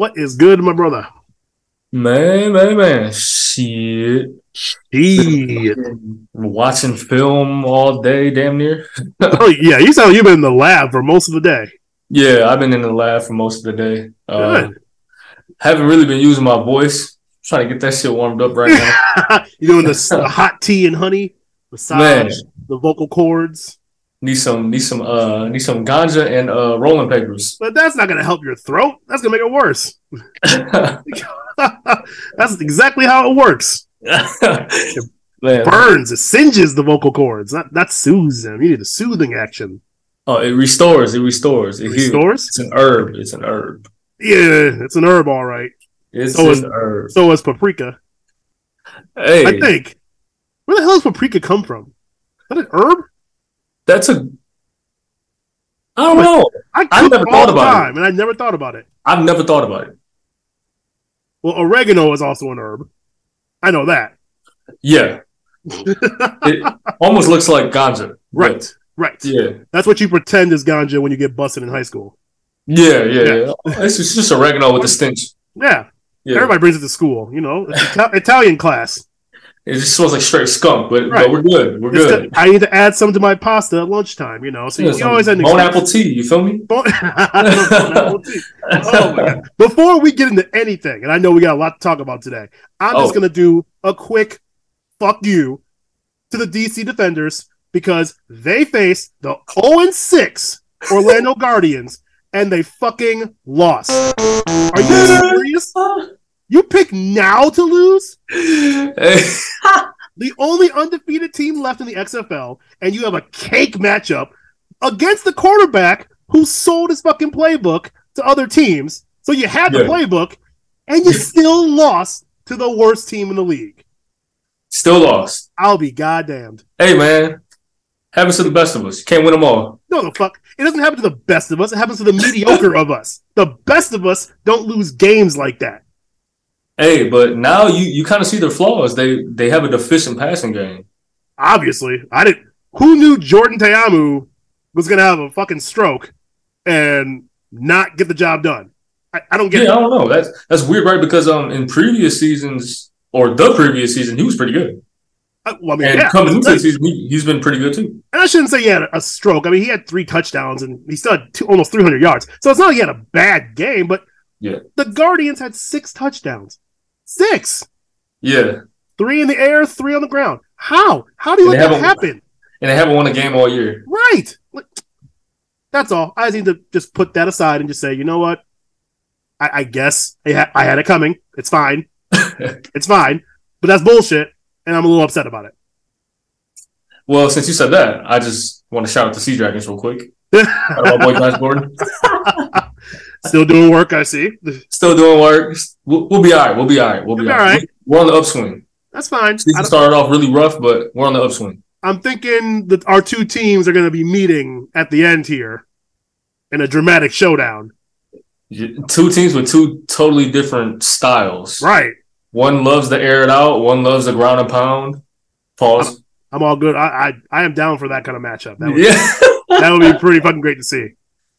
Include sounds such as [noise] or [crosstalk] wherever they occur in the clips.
What is good, my brother? Man, man, man. Shit. Shit. Watching film all day, damn near. [laughs] oh yeah, you sound you've been in the lab for most of the day. Yeah, I've been in the lab for most of the day. Uh, haven't really been using my voice. trying to get that shit warmed up right now. [laughs] you doing the, the hot tea and honey, massage, Man. the vocal cords. Need some, need some, uh, need some ganja and uh, rolling papers. [laughs] But that's not gonna help your throat. That's gonna make it worse. [laughs] that's exactly how it works. [laughs] Man, Burns, it singes the vocal cords. That that soothes them. You need a soothing action. oh, it restores. It restores. It heals. Restores? It's an herb. It's an herb. Yeah, it's an herb, all right. It's So an is- herb. So is paprika. Hey, I think. Where the hell does paprika come from? Is that an herb? That's a. I don't know. I cook never thought about it. and I never thought about it. I've never thought about it. Well, oregano is also an herb. I know that. Yeah, [laughs] it almost looks like ganja. Right. Right. Yeah. That's what you pretend is ganja when you get busted in high school. Yeah, yeah, Yeah. yeah. It's just, just oregano with a stench. Yeah. Yeah. Everybody brings it to school. You know, it's Ita- [laughs] Italian class. It just smells like straight skunk, but, Right. but we're good. We're It's good. the- I need to add some to my pasta at lunchtime. You know, so Yeah, you, always had an bone excuse. apple tea. You feel me? Bone- [laughs] Bone apple tea. [laughs] Oh my god! Before we get into anything, and I know we got a lot to talk about today, I'm just Oh. gonna do a quick fuck you to the DC Defenders because they faced the 0 6 Orlando [laughs] Guardians and they fucking lost. Are you serious? You pick now to lose? [laughs] The only undefeated team left in the XFL, and you have a cake matchup against the quarterback who sold his fucking playbook to other teams. So you had the Yeah. playbook, and you still lost to the worst team in the league. Still lost. I'll be goddamned. Hey, man. Happens to the best of us. You can't win them all. No, the fuck. It doesn't happen to the best of us. It happens to the mediocre [laughs] of us. The best of us don't lose games like that. Hey, but now you, you kind of see their flaws. They they have a deficient passing game. Obviously, I didn't. Who knew Jordan Ta'amu was gonna have a fucking stroke and not get the job done? I, I don't get Yeah, I don't know. That's that's weird, right? Because um in previous seasons or the previous season, he was pretty good. I, well, I mean, And yeah, coming into the season, he, he's been pretty good too. And I shouldn't say he had a stroke. I mean, he had three touchdowns and he still had two, almost 300 yards. So it's not like he had a bad game, but Yeah. the Guardians had six touchdowns. Six. Yeah, Three in the air, three on the ground. How? How do you And let that happen? and they haven't won a game all year. Right. That's all. I just need to just put that aside and just say, you know what? I, I guess I, ha- I had it coming. It's fine. [laughs] it's fine. But that's bullshit, and I'm a little upset about it. Well, since you said that, I just want to shout out the Sea Dragons real quick. [laughs] My boy Gordon. [laughs] Still doing work, I see. Still doing work. We'll, we'll be all right. We'll be all right. We'll be You'll all be right. right. We're on the upswing. That's fine. Season started off really rough, but we're on the upswing. I'm thinking that our two teams are going to be meeting at the end here in a dramatic showdown. Two teams with two totally different styles. Right. One loves to air it out. One loves the ground and pound. Pause. I'm all good. I I, I am down for that kind of matchup. That would, yeah. that would be pretty fucking great to see.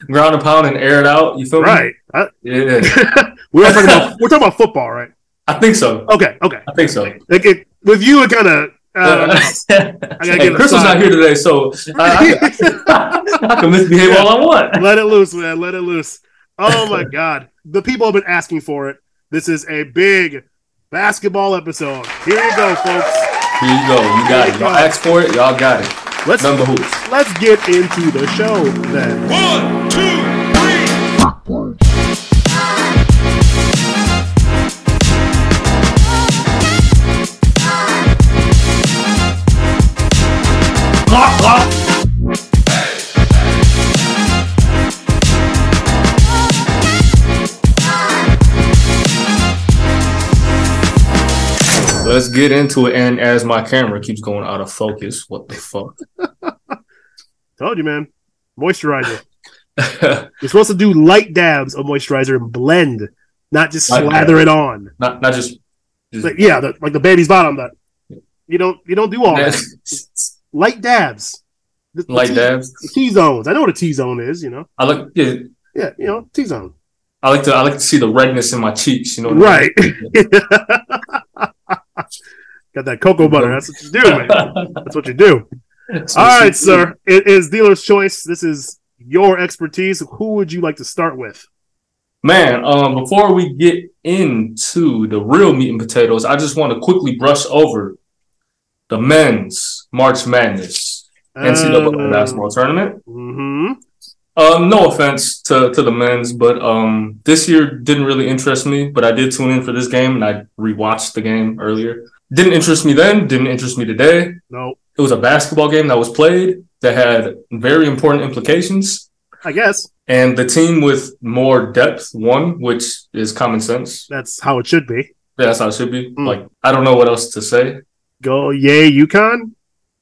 Ground and pound and air it out. You feel me? Right. Yeah. [laughs] we're talking about we're talking about football, right? I think so. Okay. Okay. I think so. Like it, with you, it kind of. Uh, [laughs] hey, give it a Chris was not here today, so I, I, [laughs] I can misbehave all I want. let it loose, man. Let it loose. Oh my god, the people have been asking for it. This is a big basketball episode. Here you go, folks. Here you go. You got it. Y'all asked for it. Y'all got it. Let's Number hoops. let's get into the show then. One, two, three. Let's get into it. And as my camera keeps going out of focus, what the fuck? [laughs] Told you, man. Moisturizer. [laughs] You're supposed to do light dabs of moisturizer and blend, not just Light slather it on. not not just. just Like, yeah, the, like the baby's bottom. That you don't you don't do all that. [laughs] Light dabs. The- Light dabs. T zones. I know what a T zone is. You know. I look. Yeah, Yeah, you know T zone. I like to I like to see the redness in my cheeks. You know, Right. [laughs] Got that cocoa butter. That's what you do, man. That's what you do. All right, sir. It is dealer's choice. This is your expertise. Who would you like to start with? Man, um, before we get into the real meat and potatoes, I just want to quickly brush over the men's March Madness NCAA basketball tournament. hmm Um, no offense to, to the men's, but um, this year didn't really interest me. But I did tune in for this game and I rewatched the game earlier. Didn't interest me then. Didn't interest me today. No, It was a basketball game that was played that had very important implications. I guess And the team with more depth won, which is common sense. that's how it should be. Yeah, that's how it should be. Mm. Like, I don't know what else to say. Go, yay, UConn!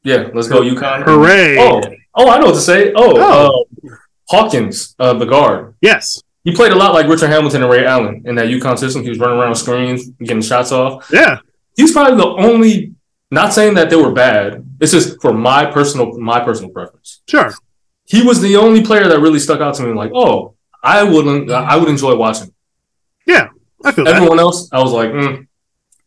Yeah, let's go, UConn. Hooray! Oh, oh, I know what to say. Oh, Oh. Uh, Hawkins, uh, the guard. Yes, He played a lot like Richard Hamilton and Ray Allen in that UConn system. He was running around screens, getting shots off. yeah, He's probably the only. Not saying that they were bad. It's just for my personal my personal preference. sure. He was the only player that really stuck out to me. Like, oh, I wouldn't. I would enjoy watching. Yeah. I feel that. Everyone else, I was like, mm,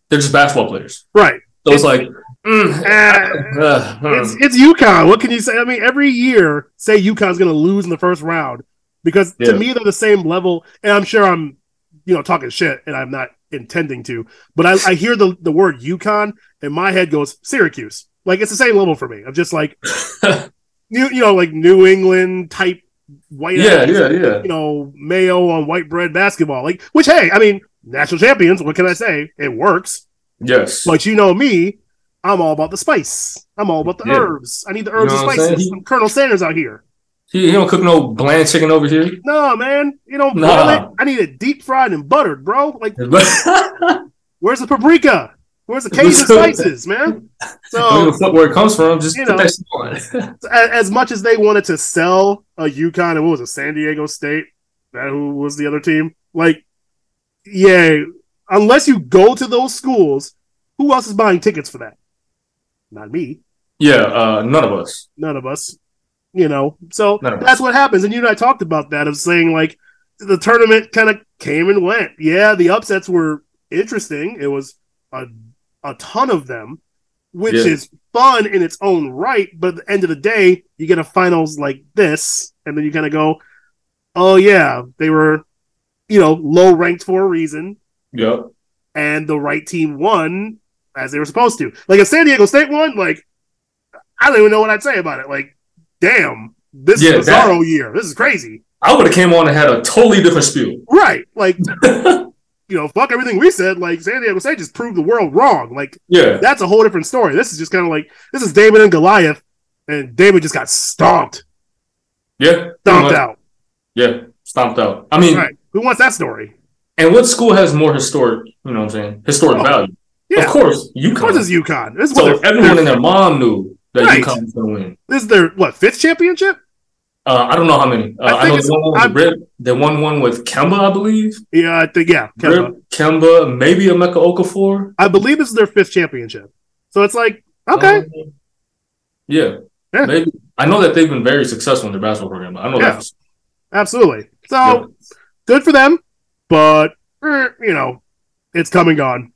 they're just basketball players. Right. So it's like, mm, [laughs] Uh, uh, it's uh, it's UConn. What can you say? I mean, every year, say UConn's going to lose in the first round because to me they're the same level. And I'm sure I'm, you know, talking shit, and I'm not intending to. But I, I hear the the word UConn, and my head goes Syracuse. Like it's the same level for me. I'm just like, [laughs] you you know, like New England type white. yeah, yeah, yeah. You know, mayo on white bread basketball. Like, which hey, I mean, national champions. What can I say? It works. Yes. But you know me, I'm all about the spice. I'm all about the Yeah. herbs. I need the herbs You know and I'm spices. I'm Colonel Sanders out here. He, he don't cook no bland chicken over here. No, man. You know, Nah. boil it. I need it deep fried and buttered, bro. Like, [laughs] where's the paprika? Where's the Cajun spices, man? [laughs] I don't So, give a fuck where it comes from. Just You know. that shit on. [laughs] a- as much as they wanted to sell a UConn and what was it, San Diego State? That who was the other team? Like, yeah, unless you go to those schools, who else is buying tickets for that? Not me. yeah, uh, none of us. none of us, you know. So that's what happens. And you and I talked about that of saying like the tournament kind of came and went. Yeah, the upsets were interesting. It was a a ton of them, which Yeah. is fun in its own right. But at the end of the day, you get a finals like this, and then you kind of go, "Oh yeah, they were, you know, low ranked for a reason." Yep. and the right team won as they were supposed to. Like if San Diego State won, like I don't even know what I'd say about it. Like, damn, this Yeah, is that- Bizarro year. This is crazy. I would have came on and had a totally different spiel. Right. Like, [laughs] you know, fuck everything we said. Like San Diego State just proved the world wrong. Like yeah. that's a whole different story. This is just kind of like this is David and Goliath, and David just got stomped, Yeah. stomped out. Yeah. Stomped out. I mean, Right. Who wants that story? and what school has more historic, you know what I'm saying? Historic Oh, value. Yeah. Of course, UConn. Of course, it's UConn. UConn. This is So everyone and their mom knew that Right. UConn was going to win. this is their what fifth championship? Uh, I don't know how many. Uh, I I, know they won one with Rip. They won one with Kemba, I believe. Yeah, I think yeah. Kemba. Rip, Kemba, maybe a Emeka Okafor. I believe this is their fifth championship. So it's like, okay, Um, yeah. Yeah. Maybe. I know that they've been very successful in their basketball program. I know Yeah. that. absolutely. So Yeah. good for them, but eh, you know, it's come and gone.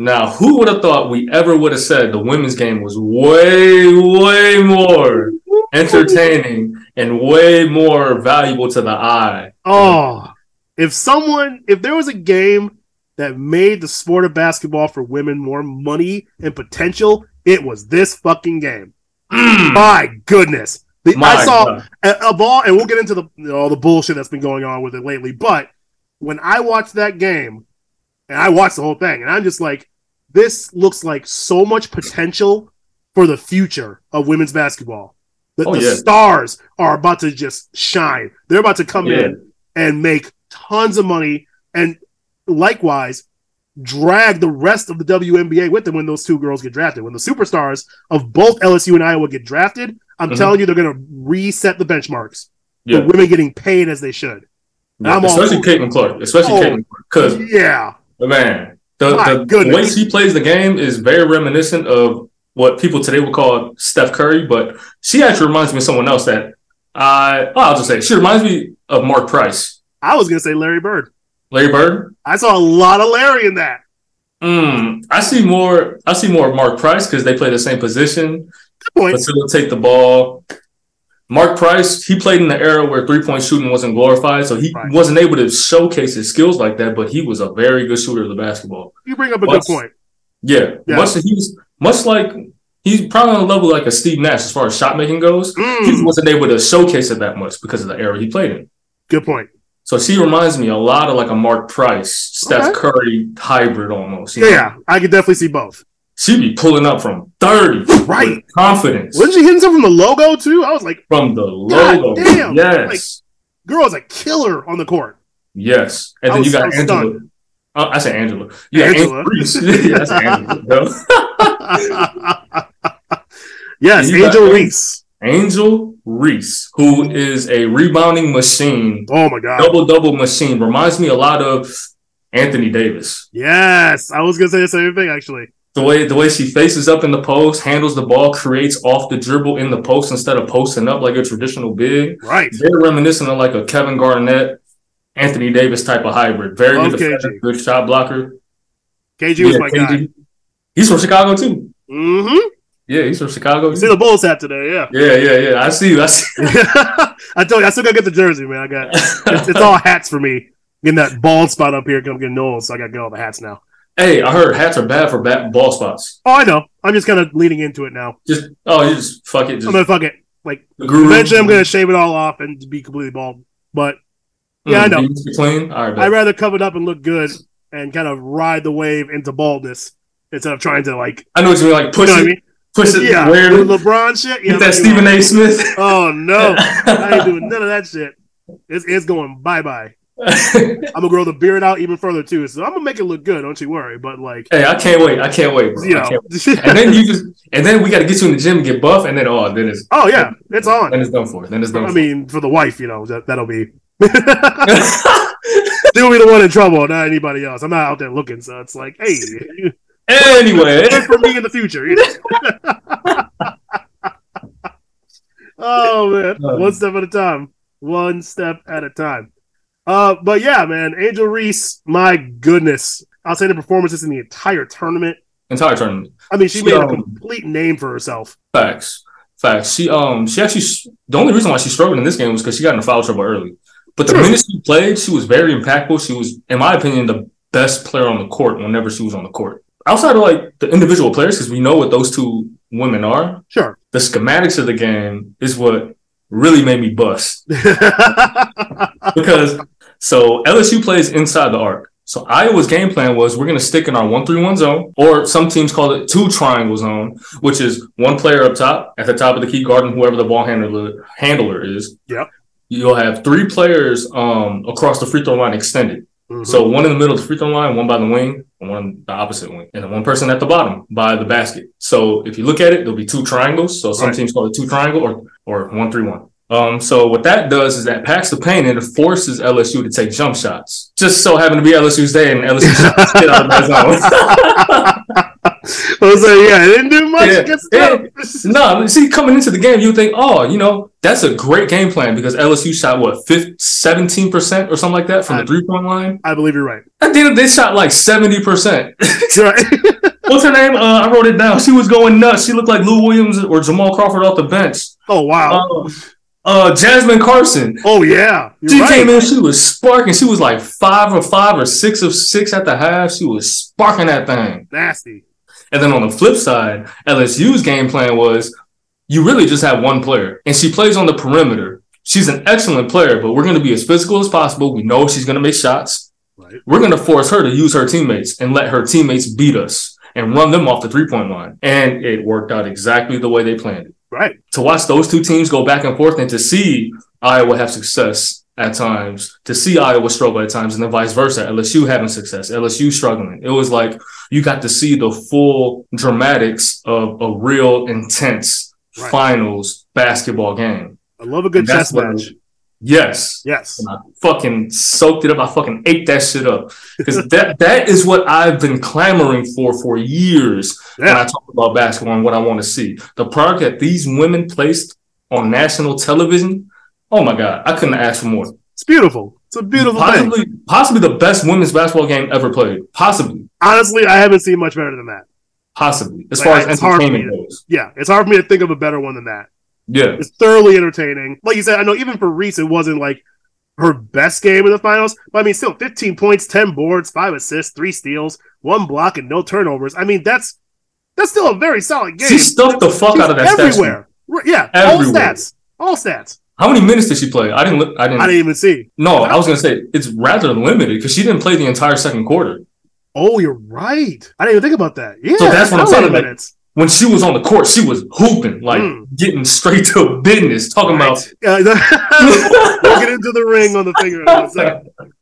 Now, who would have thought we ever would have said the women's game was way, way more entertaining and way more valuable to the eye? Oh, if someone, if there was a game that made the sport of basketball for women more money and potential, it was this fucking game. Mm, My goodness. The, my I saw God. a- of all, and we'll get into the you know, all the bullshit that's been going on with it lately. But when I watched that game, and I watched the whole thing, and I'm just like, this looks like so much potential for the future of women's basketball. The, Oh, the yeah. stars are about to just shine. They're about to come Yeah. in and make tons of money, and likewise drag the rest of the WNBA with them when those two girls get drafted. When the superstars of both LSU and Iowa get drafted, I'm Mhm. telling you, they're going to reset the benchmarks. Yeah. The women getting paid as they should. Yeah, I'm especially it. Caitlin Clark. Especially Oh. Caitlin Clark. Because Yeah. Man, the, My the, goodness. way she plays the game is very reminiscent of what people today would call Steph Curry, but she actually reminds me of someone else that I oh, I'll just say she reminds me of Mark Price. I was going to say Larry Bird. Larry Bird. I saw a lot of Larry in that. Mm, I see more. I see more of Mark Price because they play the same position, Good point. facilitate the ball. Mark Price, he played in the era where three point shooting wasn't glorified, so he Right. wasn't able to showcase his skills like that. But he was a very good shooter of the basketball. You bring up a What's- good point. Yeah, Yeah. much he was much like he's probably on a level like a Steve Nash as far as shot making goes. He Mm, wasn't able to showcase it that much because of the era he played in. good point. So she reminds me a lot of like a Mark Price, Steph Okay. Curry hybrid almost. Yeah, know? yeah, I could definitely see both. She'd be pulling up from 30. Right. Confidence. Wasn't she hitting something from the logo too? I was like, From the God logo. damn. Yes. girl is a killer on the court. yes. And I then was you got so Angela. stunned. Uh, I said Angela. Got Angela. Angela. Reese. [laughs] [laughs] yeah, that's Angela. [laughs] yes, You got Angel Angel. Reese. Angel Reese, who is a rebounding machine, Oh my god. double double machine, reminds me a lot of Anthony Davis. Yes, I was gonna say the same thing actually. The way the way she faces up in the post, handles the ball, creates off the dribble in the post instead of posting up like a traditional big. Right. Very reminiscent of like a Kevin Garnett, Anthony Davis type of hybrid. Very good defender, good shot blocker. KG was Yeah, my guy. He's from Chicago too. Mm-hmm. Yeah, he's from Chicago. See the Bulls hat today, yeah. Yeah, yeah, yeah. I see you. I see. [laughs] I told you, I still gotta get the jersey, man. I got it's, it's all hats for me. Getting that bald spot up here, I'm getting old, so I gotta get all the hats now. Hey, I heard hats are bad for bat ball spots. Oh, I know. I'm just kind of leaning into it now. Just oh, you just fuck it. Just I'm gonna fuck it. Like eventually, I'm gonna shave it all off and be completely bald. But yeah, I know. Mm, Clean. All right, bet. I'd rather cover it up and look good and kind of ride the wave into baldness instead of trying to like I know what you mean. Like you push know what I it, mean? push it Yeah, weird. LeBron shit. Yeah, Get that Stephen A. Smith. Oh no, [laughs] I ain't doing none of that shit. It's, it's going bye bye. I'm gonna grow the beard out even further too, so I'm gonna make it look good. Don't you worry. But like, hey, I can't wait. I can't wait, bro. you know, wait. And then you just, and then we got to get you in the gym get buff, and then oh, then it's oh yeah, it's on. then it's done for. Then it's done. I for. mean, for the wife, you know, that that'll be. [laughs] [laughs] She'll be the one in trouble, not anybody else. I'm not out there looking, so it's like, hey, anyway, [laughs] for me in the future. You know? oh man, Uh. one step at a time. One step at a time. Uh, but yeah, man, Angel Reese, my goodness, I'll say the performances in the entire tournament. entire tournament. I mean, she She, made a um, complete name for herself. Facts, facts. She um she actually the only reason why she struggled in this game was because she got in foul trouble early. But the True. minute she played, she was very impactful. She was, in my opinion, the best player on the court whenever she was on the court. Outside of like the individual players, because we know what those two women are. Sure. The schematics of the game is what really made me bust. [laughs] because so LSU plays inside the arc. So Iowa's game plan was we're going to stick in our one three one zone, or some teams call it two triangle zone, which is one player up top at the top of the key guarding whoever the ball handler handler is. Yep. You'll have three players um, across the free throw line extended. Mhm. So one in the middle of the free throw line, one by the wing, and one the opposite wing, and then one person at the bottom by the basket. So if you look at it, there'll be two triangles. So some Right. teams call it two triangle or or one three one. Um, so what that does is that packs the paint and it forces LSU to take jump shots. Just so happened to be LSU's day, and LSU [laughs] shots get out of that zone. I was like, yeah, it didn't do much Yeah. against Yeah. them. [laughs] no, see, coming into the game, you think, oh, you know, that's a great game plan because LSU shot what, 17 percent or something like that from the I- three point line. I believe you're right. I think they shot like seventy percent. [laughs] Right. What's her name? Uh, I wrote it down. She was going nuts. She looked like Lou Williams or Jamal Crawford off the bench. oh wow. Uh, uh, Jasmine Carson. oh yeah. You're She right. came in. She was sparking. She was like five or five or six of six at the half. She was sparking that thing. Nasty. And then on the flip side, LSU's game plan was you really just have one player, and she plays on the perimeter. She's an excellent player, but we're going to be as physical as possible. We know she's going to make shots. Right. We're going to force her to use her teammates and let her teammates beat us and run them off the three point line. And it worked out exactly the way they planned it. Right. To watch those two teams go back and forth and to see Iowa have success at times, to see Iowa struggle at times, and then vice versa. LSU having success, LSU struggling. It was like you got to see the full dramatics of a real intense Right. finals basketball game. I love a good chess match. Yes. Yes. And I fucking soaked it up. I fucking ate that shit up because that [laughs] that is what I've been clamoring for for years when I talk about basketball and what I want to see. The product that these women placed on national television. Oh my god, I couldn't ask for more. It's beautiful. It's a beautiful thing. possibly possibly the best women's basketball game ever played. Possibly, Honestly, I haven't seen much better than that. possibly as Like, far as entertainment to- goes. Yeah, it's hard for me to think of a better one than that. Yeah, It's thoroughly entertaining. Like you said, I know even for Reese, it wasn't like her best game in the finals, but I mean, still 15 points, 10 boards, five assists, three steals, one block, and no turnovers. I mean, that's that's still a very solid game. she stuffed the fuck She's out of that everywhere. Yeah, Everywhere. all stats, all stats. How many minutes did she play? I didn't. look- I didn't. I didn't even see. no, I was gonna say it's rather limited because she didn't play the entire second quarter. Oh, you're right. I didn't even think about that. Yeah, So that's what I'm saying, minutes. When she was on the court, she was hooping, like Mm. getting straight to business, talking about. Right. We'll get into the ring on the finger in.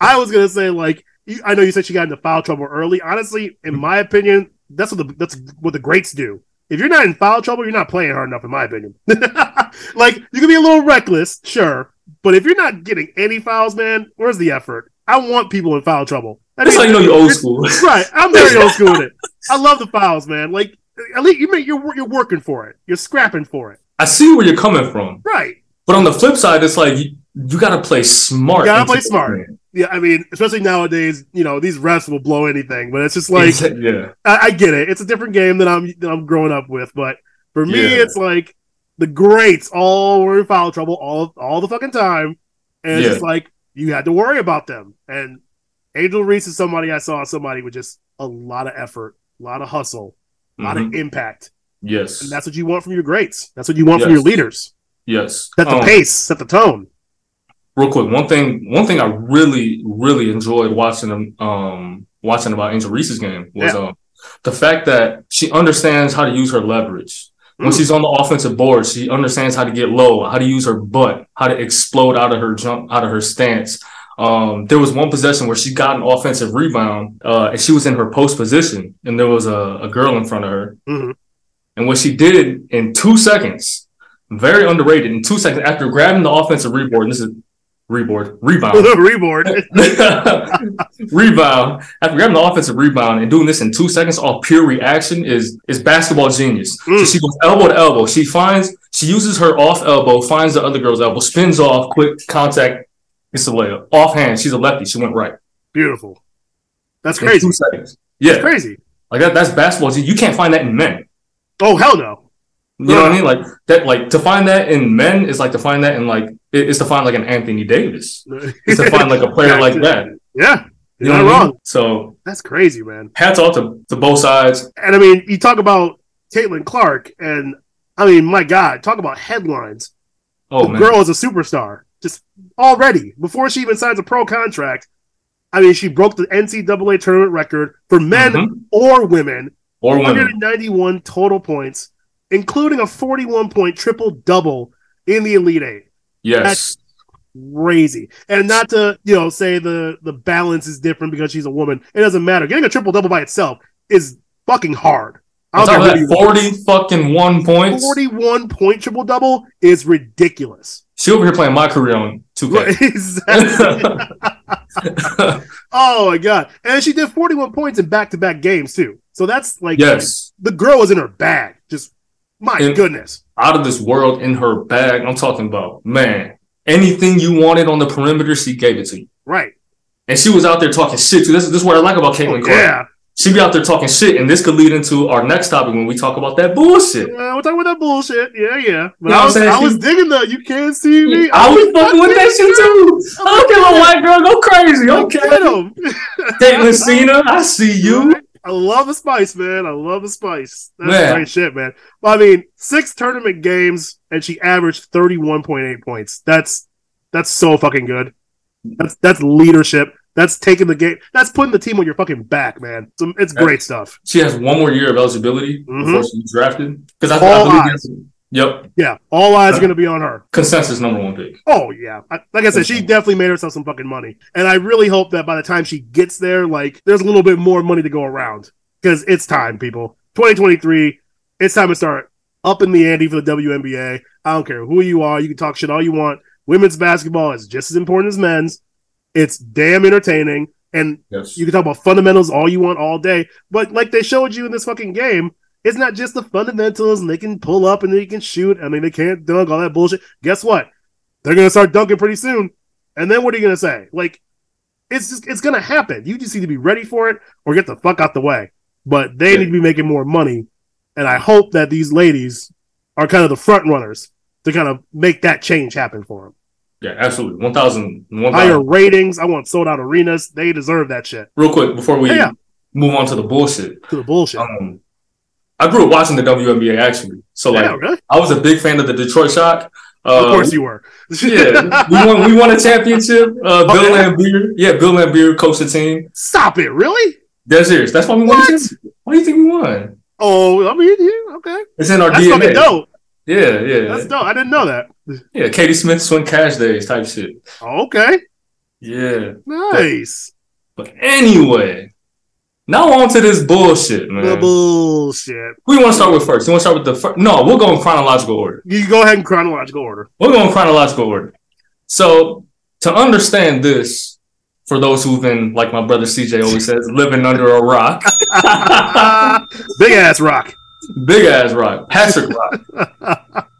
I was gonna say like I know you said she got into foul trouble early. Honestly, in my opinion, that's what the that's what the greats do. If you're not in foul trouble, you're not playing hard enough, in my opinion. [laughs] like you can be a little reckless, sure, but if you're not getting any fouls, man, where's the effort? I want people in foul trouble. That's how you know you're old school. right. I'm very old school with it. [laughs] I love the fouls, man. Like at least you mean you're you're working for it. You're scrapping for it. I see where you're coming from, Right. but on the flip side, it's like you, you got to play smart. You gotta play smart. Yeah, I mean, especially nowadays, you know, these refs will blow anything, but it's just like yeah, I, I get it. It's a different game that I'm that I'm growing up with, but for me, Yeah. it's like the greats all were in foul trouble all all the fucking time, and it's Yeah. just like you had to worry about them. And Angel Reese is somebody I saw somebody with just a lot of effort, a lot of hustle, a lot Mhm. of impact, yes, and that's what you want from your greats. That's what you want from your leaders. yes. Set the Um, pace, set the tone. real quick, one thing, one thing I really, really enjoyed watching them, um, watching about Angel Reese's game was Yeah. um, the fact that she understands how to use her leverage. When Mm. she's on the offensive board, she understands how to get low, how to use her butt, how to explode out of her jump, out of her stance. Um, there was one possession where she got an offensive rebound, uh, and she was in her post position, and there was a, a girl in front of her. Mhm. And what she did in two seconds, very underrated, in two seconds after grabbing the offensive rebound, this is rebound, rebound, [laughs] Reboard. [laughs] rebound. After grabbing the offensive rebound and doing this in two seconds off pure reaction is is basketball genius. So Mm. she goes elbow to elbow. She finds she uses her off elbow, finds the other girl's elbow, spins off, quick contact, gets the layup. Offhand, she's a lefty. She went right. Beautiful. That's In crazy. two seconds. That's Yeah, crazy. like that. That's basketball. You can't find that in men. Oh hell no. You know what I mean? Like that. Like to find that in men is like to find that in like it- it's to find like an Anthony Davis. [laughs] It's to find like a player like that. Yeah, You you're know not I wrong. mean? So That's crazy, man. hats off to, to both sides. And I mean, you talk about Caitlin Clark, and I mean, my God, talk about headlines. Oh the man. girl is a superstar, just already before she even signs a pro contract. I mean, she broke the NCAA tournament record for men Mhm. or women. or women. 191 total points, including a 41 point triple double in the Elite Eight. Yes. That's crazy. And not to, you know, say the the balance is different because she's a woman. It doesn't matter. Getting a triple double by itself is fucking hard. I On don't top care of who that, you are. 40 fucking one points. 41 point triple double is ridiculous. She over here playing my career on 2K. [laughs] exactly. [laughs] oh my god. And she did 41 points in back to back games too. So that's like yes. the girl was in her bag. Just my And- goodness. Out of this world in her bag. I'm talking about, man, anything you wanted on the perimeter, she gave it to you. Right. And she was out there talking shit too. This, this is what I like about Caitlin Oh, Clark. yeah. She be out there talking shit, and this could lead into our next topic when we talk about that bullshit. Uh, we're talking about that bullshit. Yeah, yeah. But You know I was? I was digging that. you can't see me. I was fucking with that shit too. Okay, little white girl, go crazy. Okay. Caitlin [laughs] Cena, I see you. I love the spice, man. I love the spice. That's Man. great shit, man. Well, I mean, six tournament games and she averaged thirty-one point eight points. That's that's so fucking good. That's that's leadership. That's taking the game. That's putting the team on your fucking back, man. So it's great stuff. She has one more year of eligibility Mhm. before she's drafted. Because I, All I believe eyes. Yep. Yeah, all eyes are going to be on her. Consensus number one pick. Oh yeah, I, like I said, she definitely made herself some fucking money, and I really hope that by the time she gets there, like there's a little bit more money to go around because it's time, people. 2023, it's time to start up in the ante for the WNBA. I don't care who you are, you can talk shit all you want. Women's basketball is just as important as men's. It's damn entertaining, and Yes. you can talk about fundamentals all you want all day, but like they showed you in this fucking game, it's not just the fundamentals and they can pull up and they can shoot. I mean, they can't dunk all that bullshit. Guess what? They're gonna start dunking pretty soon. And then what are you gonna say? Like, it's just it's gonna happen. You just need to be ready for it or get the fuck out the way. But they Yeah. need to be making more money, and I hope that these ladies are kind of the front runners to kind of make that change happen for them. Yeah, absolutely. 1,000. 1,000. Higher ratings. I want sold out arenas. They deserve that shit. Real quick before we Yeah. move on to the bullshit. To the bullshit. Um, I grew up watching the WNBA actually. So like yeah, really? I was a big fan of the Detroit Shock. Uh, of course you were. yeah, we won. We won a championship. Uh, Oh, Bill yeah? Lambier, yeah, Bill Laimbeer coached the team. Stop it, really? Dead serious. That's why we won. What? Championship. Why do you think we won? Oh, I mean, yeah, okay. It's in our That's DNA. dope. Yeah, yeah, That's dope. I didn't know that. yeah. Katie Smith Swin Cash days type shit. Oh, okay, Yeah, nice. but anyway, now on to this bullshit, The man. bullshit. Who you want to start with first? You want to start with the first? No, we'll go in chronological order. You can go ahead in chronological order. We'll go in chronological order. So to understand this, for those who've been, like my brother CJ always says, living under a rock, [laughs] Big ass rock. Big ass rock, Patrick Rock. [laughs]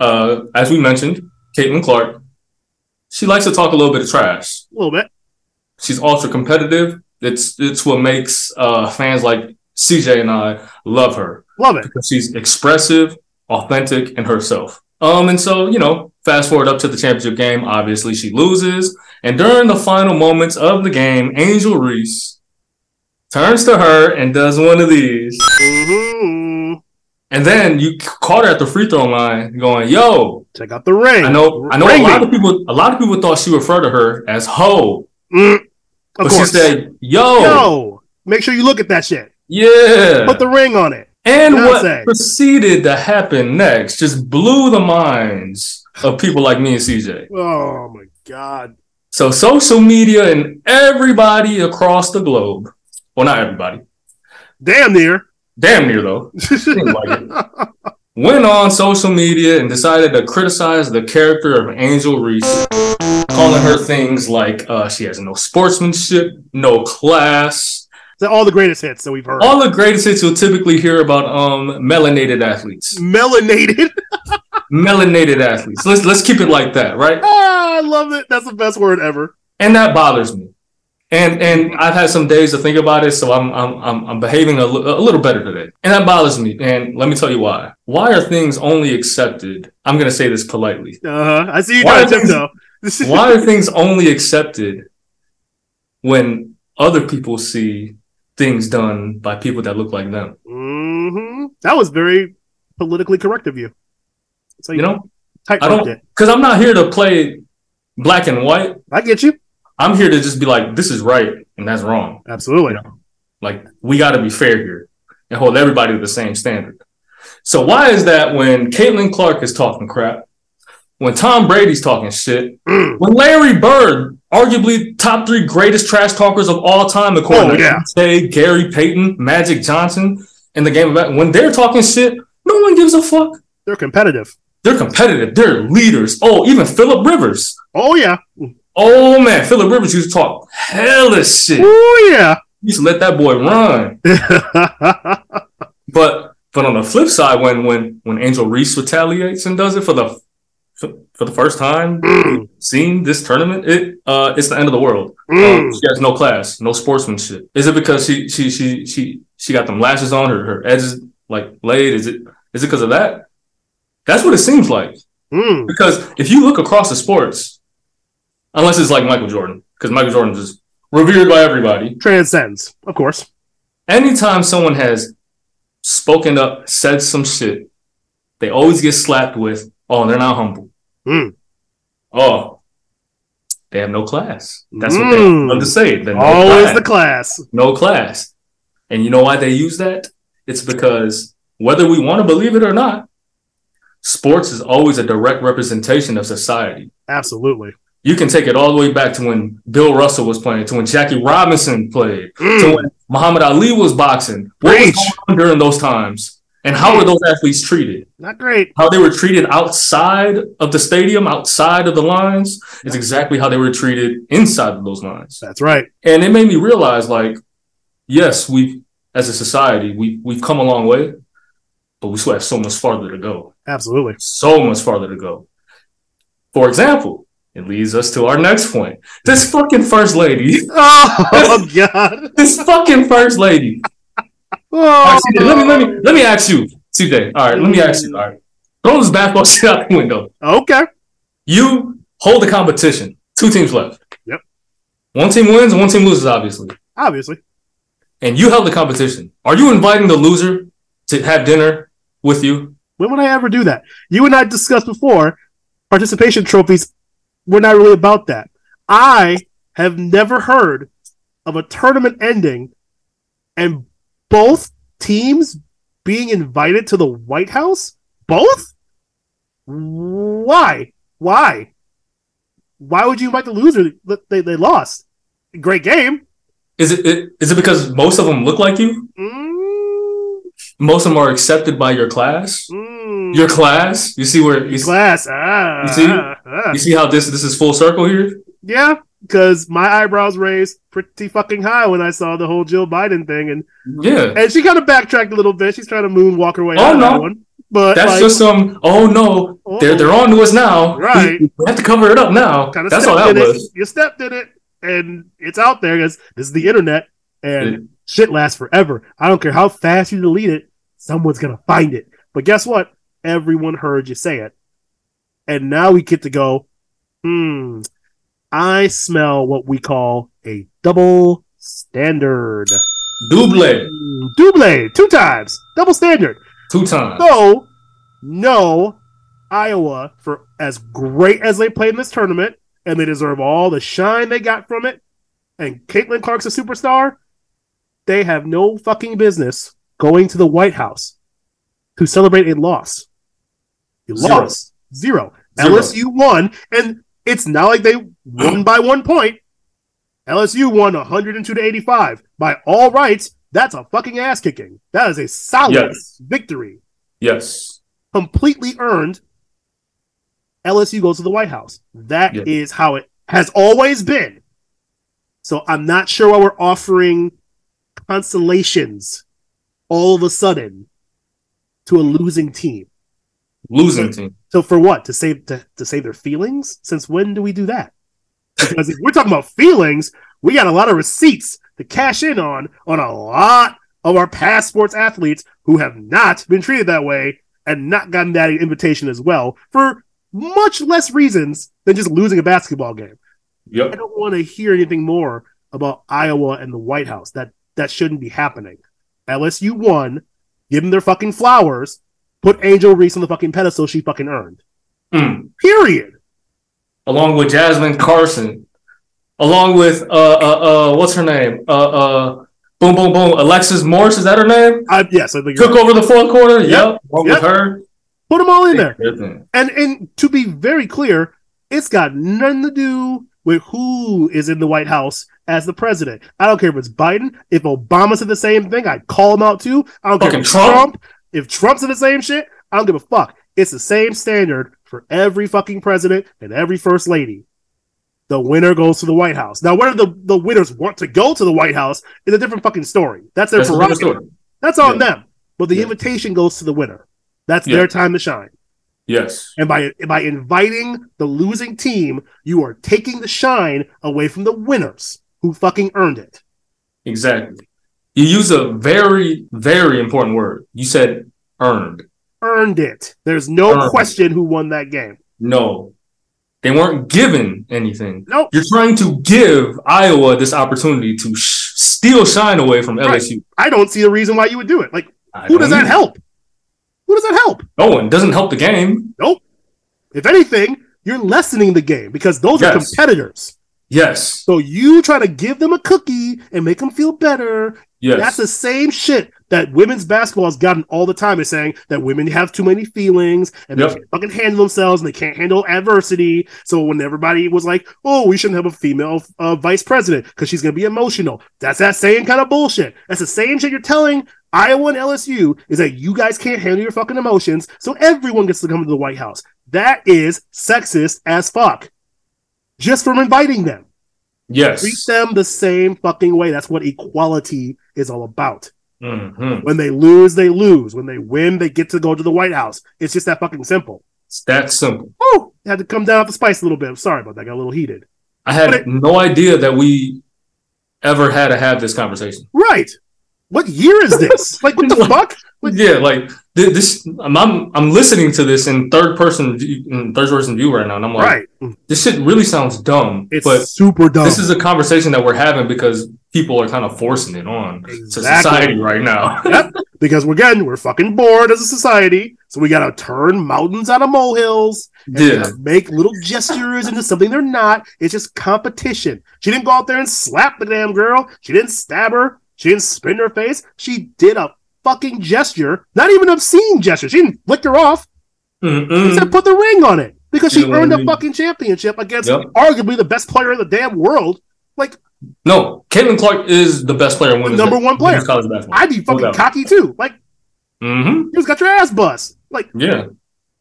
uh, as we mentioned, Caitlin Clark, she likes to talk a little bit of trash. A little bit. She's ultra competitive. It's it's what makes uh, fans like CJ and I love her. Love it. because she's expressive, authentic, and herself. Um, and so you know, fast forward up to the championship game. Obviously, she loses, and during the final moments of the game, Angel Reese turns to her and does one of these, hmm and then you caught her at the free throw line, going, "Yo, Check out the ring. I know, I know." A lot of people, a lot of people thought she referred to her as "ho," Mm, of but course. she said, "Yo, Yo, make sure you look at that shit. yeah." Put the ring on it. And what proceeded to happen next just blew the minds of people like me and CJ. Oh my god. So social media and everybody across the globe, well, not everybody, Damn near. damn near though, [laughs] like went on social media and decided to criticize the character of Angel Reese, calling her things like uh, she has no sportsmanship, no class, All the greatest hits that we've heard. all the greatest hits you'll typically hear about um, melanated athletes. Melanated. [laughs] melanated athletes. Let's let's keep it like that, right? ah, I love it. That's the best word ever. And that bothers me. And and I've had some days to think about it, so I'm I'm I'm, I'm behaving a, little better today. And that bothers me. And let me tell you why. Why are things only accepted? I'm gonna say this politely. Uh huh. I see you Why trying to are. [laughs] Why are things only accepted when other people see things done by people that look like them? Mm-hmm. That was very politically correct of you. So You know, I don't because I'm not here to play black and white. I get you. I'm here to just be like, this is right and that's wrong. Absolutely. You know, Like we got to be fair here and hold everybody to the same standard. So why is that when Caitlin Clark is talking crap, when Tom Brady's talking shit, [clears throat] Mm. when Larry Bird, arguably top three greatest trash talkers of all time, according Oh, to yeah. say Gary Payton, Magic Johnson, in the game of when they're talking shit, no one gives a fuck. They're competitive. They're competitive. They're leaders. Oh, even Philip Rivers. Oh yeah. Oh man, Philip Rivers used to talk hella shit. Oh yeah. He used to let that boy run. [laughs] But but on the flip side, when when when Angel Reese retaliates and does it for the for, for the first time Mm. seeing this tournament, it uh it's the end of the world. Um, Mm. she has no class, no sportsmanship. Is it because she she she she she got them lashes on her her edges like laid? Is it is it because of that? That's what it seems like. Mm. Because if you look across the sports, unless it's like Michael Jordan, because Michael Jordan is revered by everybody. Transcends, of course. anytime someone has spoken up, said some shit, they always get slapped with, oh, they're not humble. Hmm. Oh, they have no class. That's what Hmm. they love to say. No Always class. the class. no class. And you know why they use that? It's because whether we want to believe it or not, sports is always a direct representation of society. Absolutely. You can take it all the way back to when Bill Russell was playing, to when Jackie Robinson played, to Mm. when Muhammad Ali was boxing. What was going on during those times? And how were those athletes treated? Not great. How they were treated outside of the stadium, outside of the lines, is exactly how they were treated inside of those lines. That's right. And it made me realize, like, yes, we as a society, we we've come a long way, but we still have so much farther to go Absolutely. so much farther to go. For example, it leads us to our next point. This fucking first lady, [laughs] Oh [laughs] God! this fucking first lady. Oh, Actually, let me let me let me ask you, CJ. All right, let me ask you. All right, throw this basketball [laughs] shit out the window. okay. You hold the competition. Two teams left. Yep. One team wins, one team loses, obviously. Obviously, And you held the competition. Are you inviting the loser to have dinner with you? when would I ever do that? You and I discussed before. Participation trophies were not really about that. I have never heard of a tournament ending and both teams being invited to the White House. Both? Why? Why? Why would you invite the loser? They, they lost. Great game. Is it, it is it because most of them look like you? Mm, Most of them are accepted by your class. mm. Your class. You see where you see, class. Ah, You see? ah, ah. you see how this this is full circle here. Yeah, because my eyebrows raised pretty fucking high when I saw the whole Jill Biden thing, and Yeah, and she kind of backtracked a little bit. She's trying to moonwalk her way Oh, no. that one. But that's like, just some. Oh no, they're they're on to us now. Right. we, we have to cover it up now. kind of That's all that was. it. You stepped in it, and it's out there because this is the internet, and Yeah. shit lasts forever. I don't care how fast you delete it, someone's gonna find it. But guess what? Everyone heard you say it, and now we get to go. Hmm. I smell what we call a double standard. Double Mm, Two times, double standard. two times. So, no, Iowa, for as great as they played in this tournament, and they deserve all the shine they got from it, and Caitlin Clark's a superstar, they have no fucking business going to the White House to celebrate a loss. You Zero. lost. Zero. Zero. LSU won, and it's not like they won by one point. LSU won 102 to 85. By all rights, that's a fucking ass kicking. That is a solid Yes. victory. Yes. Completely earned. LSU goes to the White House. That is Yeah. how it has always been. So I'm not sure why we're offering consolations all of a sudden to a losing team. Losing team. So for what? To save to, to save their feelings? Since when do we do that? Because if we're talking about feelings, we got a lot of receipts to cash in on on a lot of our past sports athletes who have not been treated that way and not gotten that invitation as well for much less reasons than just losing a basketball game. Yep. I don't want to hear anything more about Iowa and the White House. That that shouldn't be happening. LSU won, give them their fucking flowers, put Angel Reese on the fucking pedestal she fucking earned. Mm. Period. Along with Jasmine Carson. Along with uh uh uh what's her name? Uh uh boom boom boom. Alexis Morris, is that her name? I, yes, I think Took right. over the fourth quarter. Yep. Yep. Along Yep. with her. put them all in there. And and to be very clear, it's got nothing to do with who is in the White House as the president. I don't care if it's Biden. If Obama said the same thing, I'd call him out too. I don't care if Trump. Trump. If Trump said the same shit, I don't give a fuck. It's the same standard for every fucking president and every first lady. The winner goes to the White House. Now, whether the, the winners want to go to the White House is a different fucking story. That's their That's prerogative. story. That's on Yeah. them. But the Yeah. invitation goes to the winner. That's Yeah. their time to shine. Yes. And by by inviting the losing team, you are taking the shine away from the winners who fucking earned it. Exactly. You use a very, very important word. You said earned. Earned it. There's no Earned. question who won that game. No. They weren't given anything. Nope. You're trying to give Iowa this opportunity to sh- steal shine away from Right. LSU. I don't see the reason why you would do it. Like, I who does that either. help? Who does that help? No one. Doesn't help the game. Nope. If anything, you're lessening the game because those are competitors. Yes. So you try to give them a cookie and make them feel better. Yes. That's the same shit that women's basketball has gotten all the time. Is saying that women have too many feelings and Yep. they can't fucking handle themselves and they can't handle adversity. So when everybody was like, "Oh, we shouldn't have a female uh, vice president because she's gonna be emotional," that's that same kind of bullshit. That's the same shit you're telling Iowa and LSU is that you guys can't handle your fucking emotions, so everyone gets to come to the White House. That is sexist as fuck. Just from inviting them yes. treat them the same fucking way. That's what equality is all about. Mhm. When they lose, they lose. When they win, they get to go to the White House. It's just that fucking simple. It's that simple. Oh, had to come down off the spice a little bit. I'm sorry about that. I Got a little heated. I had it- no idea that we ever had to have this conversation. Right. What year is this? [laughs] like, what the fuck? Like- Yeah, like th- this. I'm, I'm I'm listening to this in third person view, in third person view right now, and I'm like, Right. this shit really sounds dumb. It's but super dumb. this is a conversation that we're having because people are kind of forcing it on to society right now. [laughs] yep. Because we're getting we're fucking bored as a society, so we gotta turn mountains out of molehills and yeah, make little gestures into something they're not. It's just competition. She didn't go out there and slap the damn girl. She didn't stab her. She didn't spin her face. She did a fucking gesture, not even obscene gesture. She didn't flick her off. She Mm-mm. said put the ring on it because she You know earned I a mean? fucking championship against Yep. arguably the best player in the damn world. Like no, Caitlin Clark is the best player in women's number one player. college basketball. I'd be fucking cocky too. Like mm-hmm. you just got your ass bust. Like Yeah,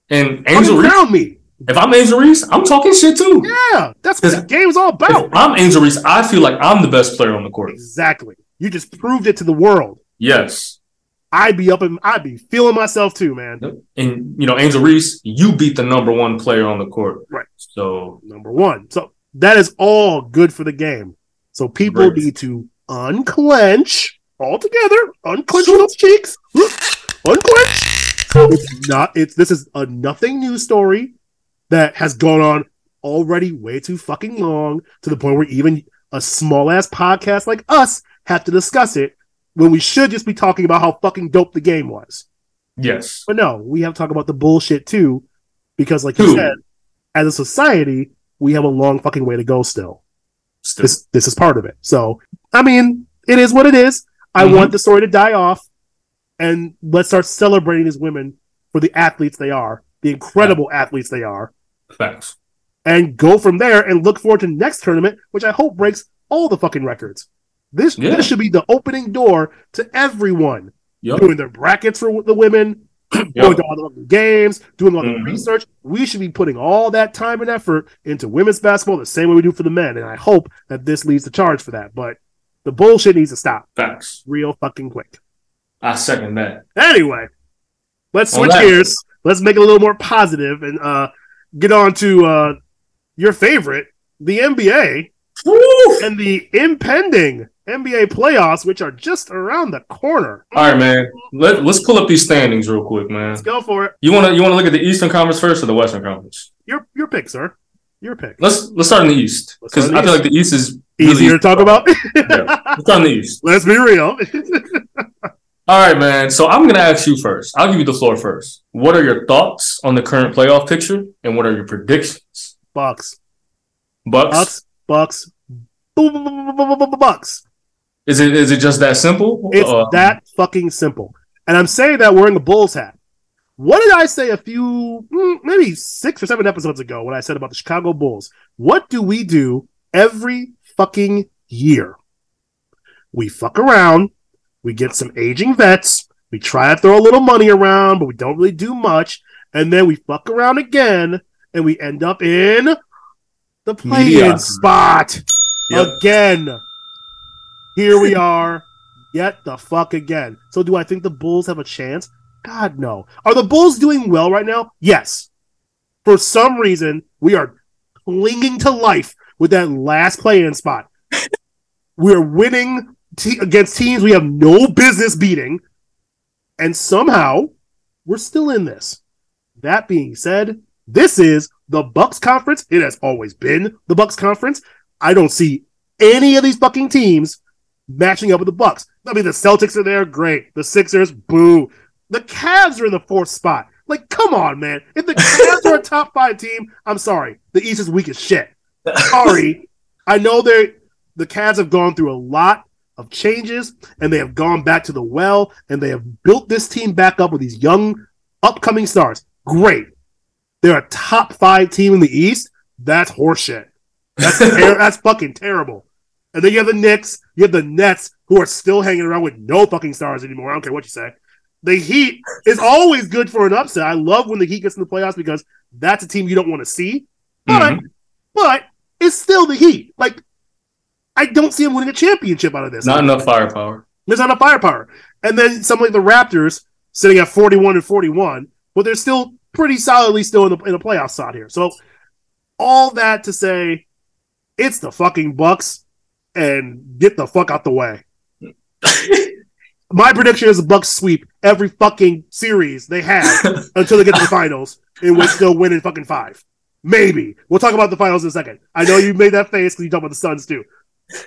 and Angel Reese. me. If I'm Angel Reese, I'm talking shit too. Yeah, that's what the game's all about. I'm Angel Reese, I feel like I'm the best player on the court. Exactly. You just proved it to the world. Yes. I'd be up and I'd be feeling myself too, man. And you know, Angel Reese, you beat the number one player on the court. Right. So Number one. So that is all good for the game. So people Right. need to unclench all together, unclench those cheeks, unclench. It's not. It's this is a nothing news story that has gone on already way too fucking long to the point where even a small ass podcast like us have to discuss it when we should just be talking about how fucking dope the game was. yes. But no, we have to talk about the bullshit too, because like you said, as a society, we have a long fucking way to go still. Still. This this is part of it. So I mean, it is what it is. I Mhm. want the story to die off, and let's start celebrating these women for the athletes they are, the incredible athletes they are, Facts. and go from there and look forward to next tournament, which I hope breaks all the fucking records. This Yeah. this should be the opening door to everyone Yep. doing their brackets for the women, [clears throat] going to all the games, doing all the Mhm. research. We should be putting all that time and effort into women's basketball the same way we do for the men. And I hope that this leads to charge for that. But the bullshit needs to stop Facts. real fucking quick. I second that. Anyway, let's switch that- gears. Let's make it a little more positive and uh, get on to uh, your favorite, the NBA! And the impending NBA playoffs, which are just around the corner. All right, man. Let, let's pull up these standings real quick, man. Let's go for it. You wanna you wanna look at the Eastern Conference first or the Western Conference? Your your pick, sir. Your pick. Let's let's start in the East because I in feel like the East is Easier to talk about. [laughs] Yeah. Let's start in the East. Let's be real. [laughs] All right, man. So I'm gonna ask you first. I'll give you the floor first. What are your thoughts on the current playoff picture, and what are your predictions? Bucks. Bucks. Bucks. Bucks. bu- bu- bu- bu- bu- bu- Bucks. Is it is it just that simple? It's Uh, that fucking simple. And I'm saying that wearing a Bulls hat. What did I say a few, mm, maybe six or seven episodes ago when I said about the Chicago Bulls? What do we do every fucking year? We fuck around. We get some aging vets. We try to throw a little money around, but we don't really do much. And then we fuck around again and we end up in the play-in spot Yep. again. Here we are, yet the fuck again. So, do I think the Bulls have a chance? God, no. Are the Bulls doing well right now? Yes. For some reason, we are clinging to life with that last play-in spot. [laughs] We're winning te- against teams we have no business beating, and somehow we're still in this. That being said, this is the Bucks conference. It has always been the Bucks conference. I don't see any of these fucking teams matching up with the Bucks. I mean, the Celtics are there, great. The Sixers, boo. The Cavs are in the fourth spot. Like, come on, man. If the Cavs are a top five team, I'm sorry. The East is weak as shit. Sorry. I know they're the Cavs have gone through a lot of changes and they have gone back to the well and they have built this team back up with these young upcoming stars. Great. They're a top five team in the East. That's horseshit. That's [laughs] ter- that's fucking terrible. And then you have the Knicks, you have the Nets, who are still hanging around with no fucking stars anymore. I don't care what you say. The Heat is always good for an upset. I love when the Heat gets in the playoffs because that's a team you don't want to see. But Mhm. but it's still the Heat. Like I don't see them winning a championship out of this. Not enough firepower. There's not enough firepower. And then something like the Raptors sitting at 41 and 41, but they're still pretty solidly still in the in a playoff spot here. So all that to say, it's the fucking Bucks, and get the fuck out the way. My prediction is the Bucks sweep every fucking series they have [laughs] until they get to the finals, in which they'll win in fucking five. Maybe we'll talk about the finals in a second. I know you made that face because you talk about the Suns too.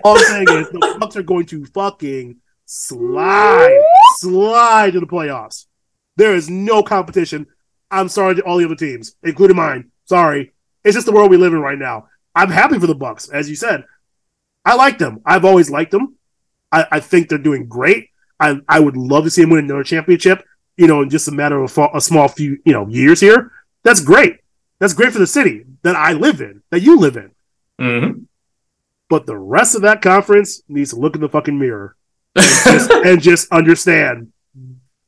All I'm saying is the [laughs] Bucks are going to fucking slide, slide to the playoffs. There is no competition. I'm sorry to all the other teams, including mine. Sorry, it's just the world we live in right now. I'm happy for the Bucks, as you said. I like them. I've always liked them. I, I think they're doing great. I, I would love to see them win another championship. You know, in just a matter of a, a small few you know years here. That's great. That's great for the city that I live in, that you live in. hmm But the rest of that conference needs to look in the fucking mirror [laughs] and just, and just understand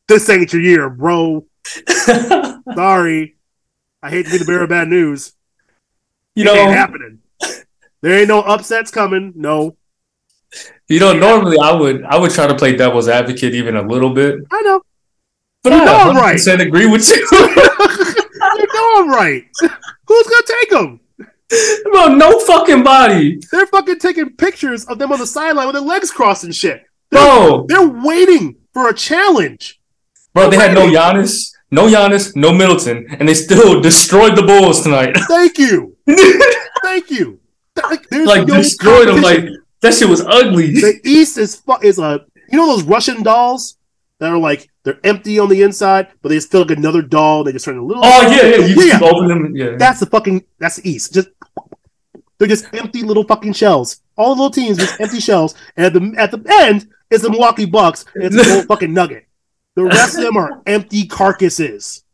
this ain't your year, bro. [laughs] Sorry. I hate to be the bearer of bad news. you It ain't know, happening. There ain't no upsets coming. No. you know. Normally, I would I would try to play devil's advocate even a little bit, I know. but You I know I'm right. 100% agree with you. [laughs] you know I'm right. Who's gonna take them? Bro, no fucking body, They're fucking taking pictures of them on the sideline with their legs crossed and shit. bro. They're waiting for a challenge. Bro, they had no? Giannis, no Giannis, no Middleton, and they still [laughs] destroyed the Bulls tonight. [laughs] Thank you. Thank you. Like, like no destroyed them. Like that shit was ugly. the East is fu- is a you know those Russian dolls that are like they're empty on the inside, but they just feel like another doll. They just turn a little. Oh yeah, yeah. You Yeah. opening them. Yeah. That's the fucking that's the East. Just they're just empty little fucking shells. All the little teams just empty shells, and at the at the end is the Milwaukee Bucks. And it's a little [laughs] fucking nugget. The [laughs] rest of them are empty carcasses.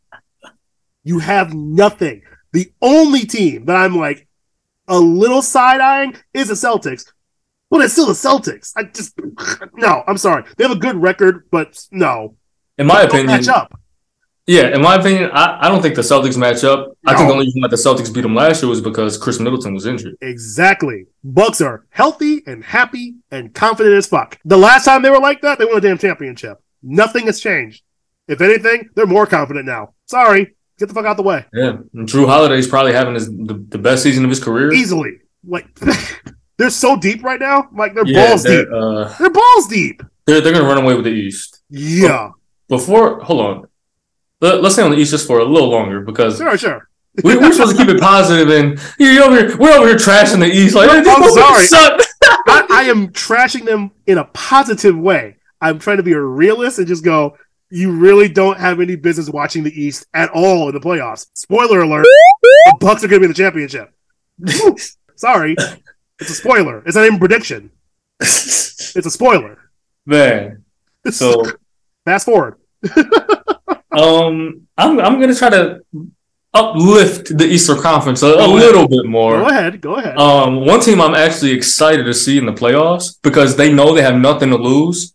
You have nothing. The only team that I'm like a little side eyeing is the Celtics. But it's still the Celtics. I just no. I'm sorry. They have a good record, but no, In my opinion, match up. yeah. In my opinion, I, I don't think the Celtics match up. I think the only reason that the Celtics beat them last year was because Khris Middleton was injured. Exactly. Bucks are healthy and happy and confident as fuck. The last time they were like that, they won a damn championship. Nothing has changed. If anything, they're more confident now. Sorry. Get the fuck out the way. Yeah, and Jrue Holiday's probably having his the, the best season of his career. Easily. Like [laughs] they're so deep right now. Like they're Yeah, balls they're, deep. uh, They're balls deep. they're they're gonna run away with the East. Yeah. Before, hold on. Let, us stay on the East just for a little longer because Sure, sure. we, we're supposed to keep it positive, and you're over here. We're over here trashing the East. Like, I'm sorry. I, I am trashing them in a positive way. I'm trying to be a realist and just go, you really don't have any business watching the East at all in the playoffs. Spoiler alert, the Bucks are going to be in the championship. Sorry. It's a spoiler. It's not even a prediction. It's a spoiler. Man, [laughs] so fast forward. [laughs] um, I'm I'm gonna try to uplift the Eastern Conference a, a little bit more. Go ahead. Go ahead. Um, one team I'm actually excited to see in the playoffs because they know they have nothing to lose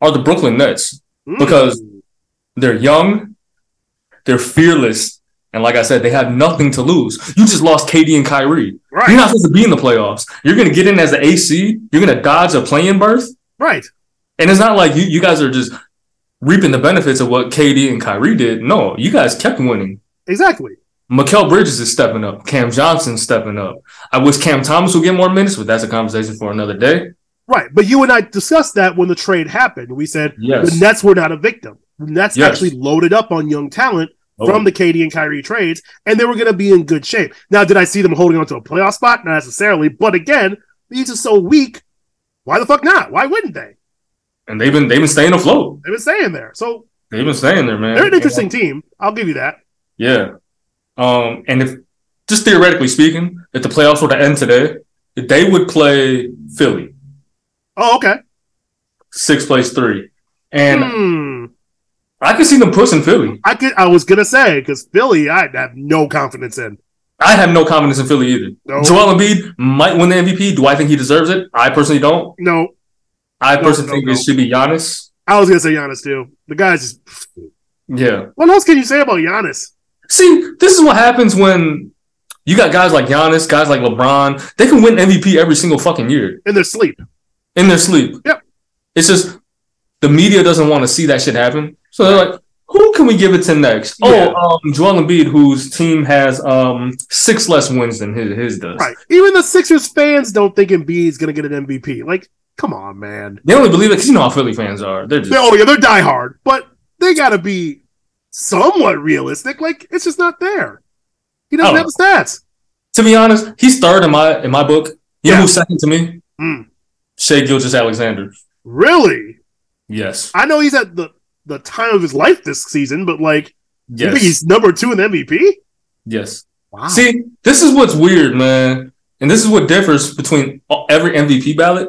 are the Brooklyn Nets. Mm. because- They're young, they're fearless, and like I said, they have nothing to lose. You just lost KD and Kyrie. right. You're not supposed to be in the playoffs. You're gonna get in as the AC. You're gonna dodge a play-in berth, right. and it's not like you you guys are just reaping the benefits of what KD and Kyrie did. No, you guys kept winning. Exactly. Mikal Bridges is stepping up. Cam Johnson's stepping up. I wish Cam Thomas would get more minutes, but that's a conversation for another day. Right. But you and I discussed that when the trade happened. We said Yes. the Nets were not a victim. The Nets Yes. actually loaded up on young talent Oh, from the KD and Kyrie trades, and they were going to be in good shape. Now, did I see them holding on to a playoff spot? Not necessarily, but again, these are so weak. Why the fuck not? Why wouldn't they? and they've been they've been staying afloat. They've been staying there, so They've been staying there, man. they're an interesting team. I'll give you that. Yeah. Um, and if just theoretically speaking, if the playoffs were to end today, they would play Philly, Oh, okay. six place three. And Hmm. I could see them pushing Philly. I could. I was gonna say because Philly, I have no confidence in. I have no confidence in Philly either. No. Joel Embiid might win the MVP. Do I think he deserves it? I personally don't. No, I No, personally no, think it should be Giannis. I was gonna say Giannis too. The guy's just. Yeah. What else can you say about Giannis? See, this is what happens when you got guys like Giannis, guys like LeBron. They can win MVP every single fucking year. In their sleep. In their sleep. Yep. It's just the media doesn't want to see that shit happen. So they're like, Who can we give it to next? Yeah. Oh, um, Joel Embiid, whose team has um six less wins than his, his does. Right. Even the Sixers fans don't think Embiid's going to get an MVP. Like, come on, man. They only believe it because you know how Philly fans are. They're just oh, yeah, they're diehard, but they got to be somewhat realistic. Like, it's just not there. He doesn't I have the stats. to be honest, he's third in my in my book. You know who's second to me? Hmm. Shai Gilgeous Alexander. Really? Yes. I know he's at the, the time of his life this season, but like, you think Yes. he's number two in the MVP? Yes. Wow. See, this is what's weird, man. And this is what differs between every MVP ballot.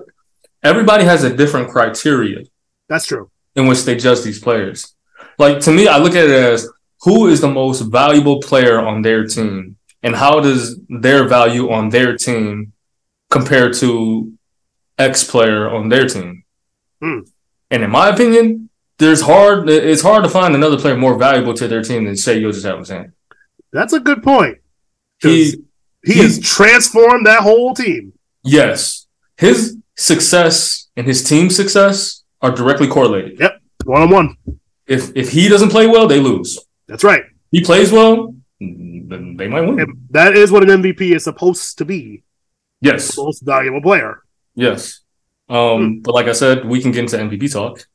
Everybody has a different criteria That's true. in which they judge these players. Like to me, I look at it as who is the most valuable player on their team and how does their value on their team compare to X player on their team. Hmm. And in my opinion, there's hard it's hard to find another player more valuable to their team than Shai Gilgeous Alexander. That's a good point. He he he- has transformed that whole team. Yes. His success and his team's success are directly correlated. Yep, one on one. If if he doesn't play well, they lose. That's right. He plays well, then they might win. And that is what an MVP is supposed to be. Yes. Most valuable player. Yes. Um, but like I said, we can get into MVP talk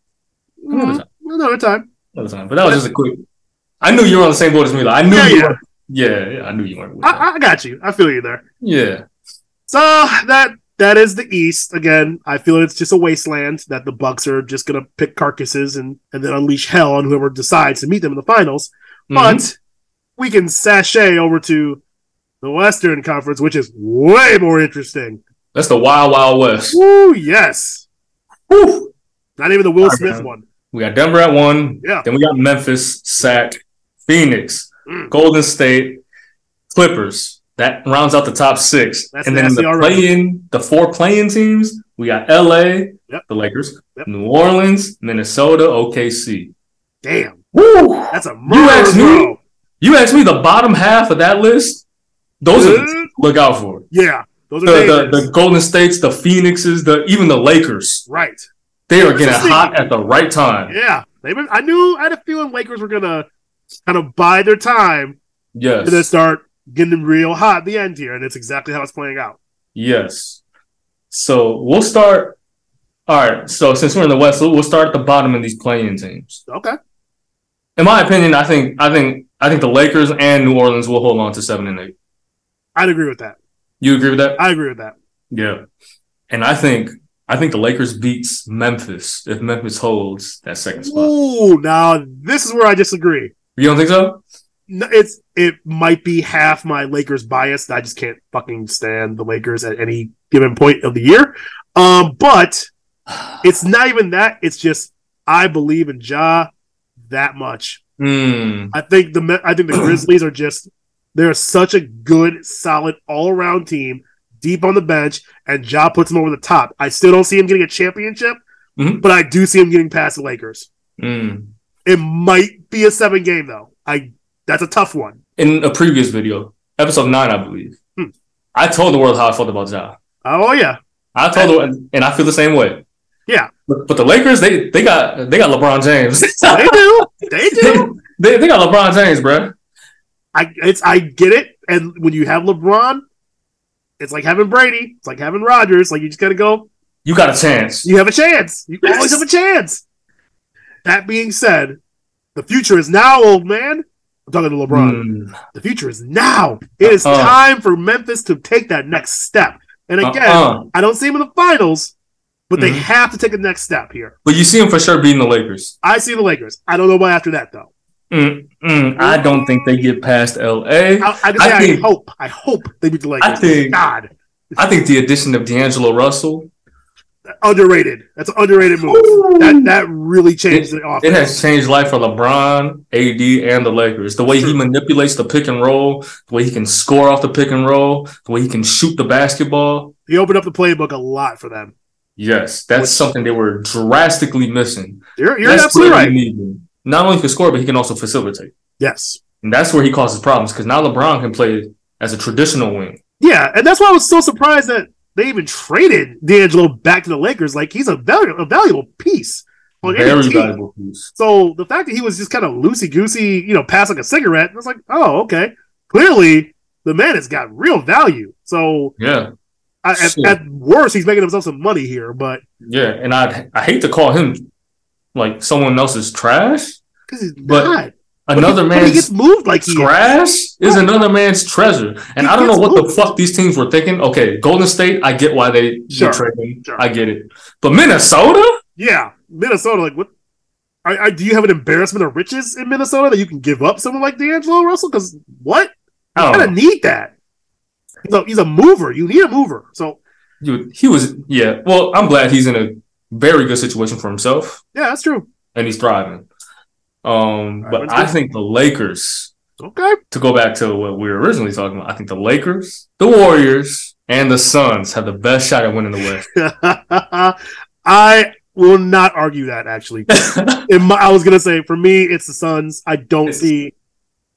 another Mhm. time. Another time. Another time. But that was just a quick. I knew you were on the same boat as me. Like, I knew Yeah, you yeah. were. Yeah, yeah, I knew you weren't. I, I got you. I feel you there. yeah. So that that is the East. Again, I feel it's just a wasteland that the Bucks are just gonna pick carcasses and, and then unleash hell on whoever decides to meet them in the finals. Mhm. But we can sashay over to the Western Conference, which is way more interesting. That's the Wild Wild West. Woo, yes. Whew. Not even the Will Alright, Smith man. one. We got Denver at one. Yeah. Then we got Memphis, Sac, Phoenix, Mm. Golden State, Clippers. That rounds out the top six. That's and then the play-in, the four playing teams, we got LA, Yep. the Lakers, Yep. New Orleans, Minnesota, OKC. Damn. Woo! That's a You murder, asked me? You asked me the bottom half of that list. Those are the teams to look out for. Yeah. Those are The, the, the Golden States, the Phoenixes, the even the Lakers. right. They are getting hot at the right time. Yeah. They've been I knew I had a feeling Lakers were gonna kind of bide their time Yes. and then start getting them real hot at the end here, and it's exactly how it's playing out. Yes. So we'll start. All right. So since we're in the West, we'll start at the bottom of these playing teams. Okay. In my opinion, I think I think I think the Lakers and New Orleans will hold on to seven and eight. I'd agree with that. You agree with that? I agree with that. Yeah. And I think I think the Lakers beats Memphis if Memphis holds that second spot. Ooh, now this is where I disagree. You don't think so? No, It's it might be half my Lakers bias. I just can't fucking stand the Lakers at any given point of the year. Um, but it's not even that. It's just I believe in Ja that much. Hmm. I think the I think the [clears throat] Grizzlies are just they're such a good, solid, all around team, deep on the bench, and Ja puts them over the top. I still don't see him getting a championship, Mhm. but I do see him getting past the Lakers. Hmm. It might be a seven game though. I that's a tough one. In a previous video, episode nine, I believe, Hmm. I told the world how I felt about Ja. Oh yeah, I told the world, and I feel the same way. Yeah. But, but the Lakers, they they got they got LeBron James. they do, they [laughs] do. they, they got LeBron James, bro. I it's I get it. And when you have LeBron, it's like having Brady. It's like having Rodgers. Like you just gotta go. You got a chance. You have a chance. You always have a chance. That being said, the future is now, old man. I'm talking to LeBron. Hmm. The future is now. It is Uh-uh. time for Memphis to take that next step. And again, Uh-uh. I don't see them in the finals, but they Mhm. have to take the next step here. But you see him for sure beating the Lakers. I see the Lakers. I don't know about after that though. Mm, mm, I don't think they get past LA. I, I, I I, think- hope. I hope they beat the Lakers. I think- God, I think the addition of D'Angelo Russell underrated. That's an underrated move. That that really changed the offense. it has changed life for LeBron, AD, and the Lakers. The way he manipulates the pick and roll, the way he can score off the pick and roll, the way he can shoot the basketball. he opened up the playbook a lot for them. Yes, that's Which- something they were drastically missing. You're, you're absolutely right. You need him. Not only can score, but he can also facilitate. Yes. And that's where he causes problems because now LeBron can play as a traditional wing. Yeah, and that's why I was so surprised that they even traded D'Angelo back to the Lakers. Like he's a valuable, a valuable piece. on any Very valuable piece. So the fact that he was just kind of loosey goosey, you know, pass like a cigarette, I was like, oh, okay. Clearly, the man has got real value. So Yeah, I, at, at worst, he's making himself some money here, but yeah, and I I hate to call him like someone else's trash. because he's But not. Another he, he gets man's moved like is. trash is another man's treasure, and He I don't know what the fuck these teams were thinking. Okay, Golden State, I get why they Sure. him. Sure. I get it, but Minnesota, Yeah, Minnesota. Like, what? I, I, do you have an embarrassment of riches in Minnesota that you can give up someone like D'Angelo Russell? Because what? I You don't kind of need that. He's a, he's a mover. You need a mover. So Dude, he was yeah. Well, I'm glad he's in a very good situation for himself, yeah, that's true. and he's thriving. Um, right, but I think the Lakers Okay. to go back to what we were originally talking about, I think the Lakers, the Warriors, and the Suns have the best shot at winning the West. [laughs] I will not argue that actually. [laughs] My, I was gonna say for me, it's the Suns. I don't It's- see.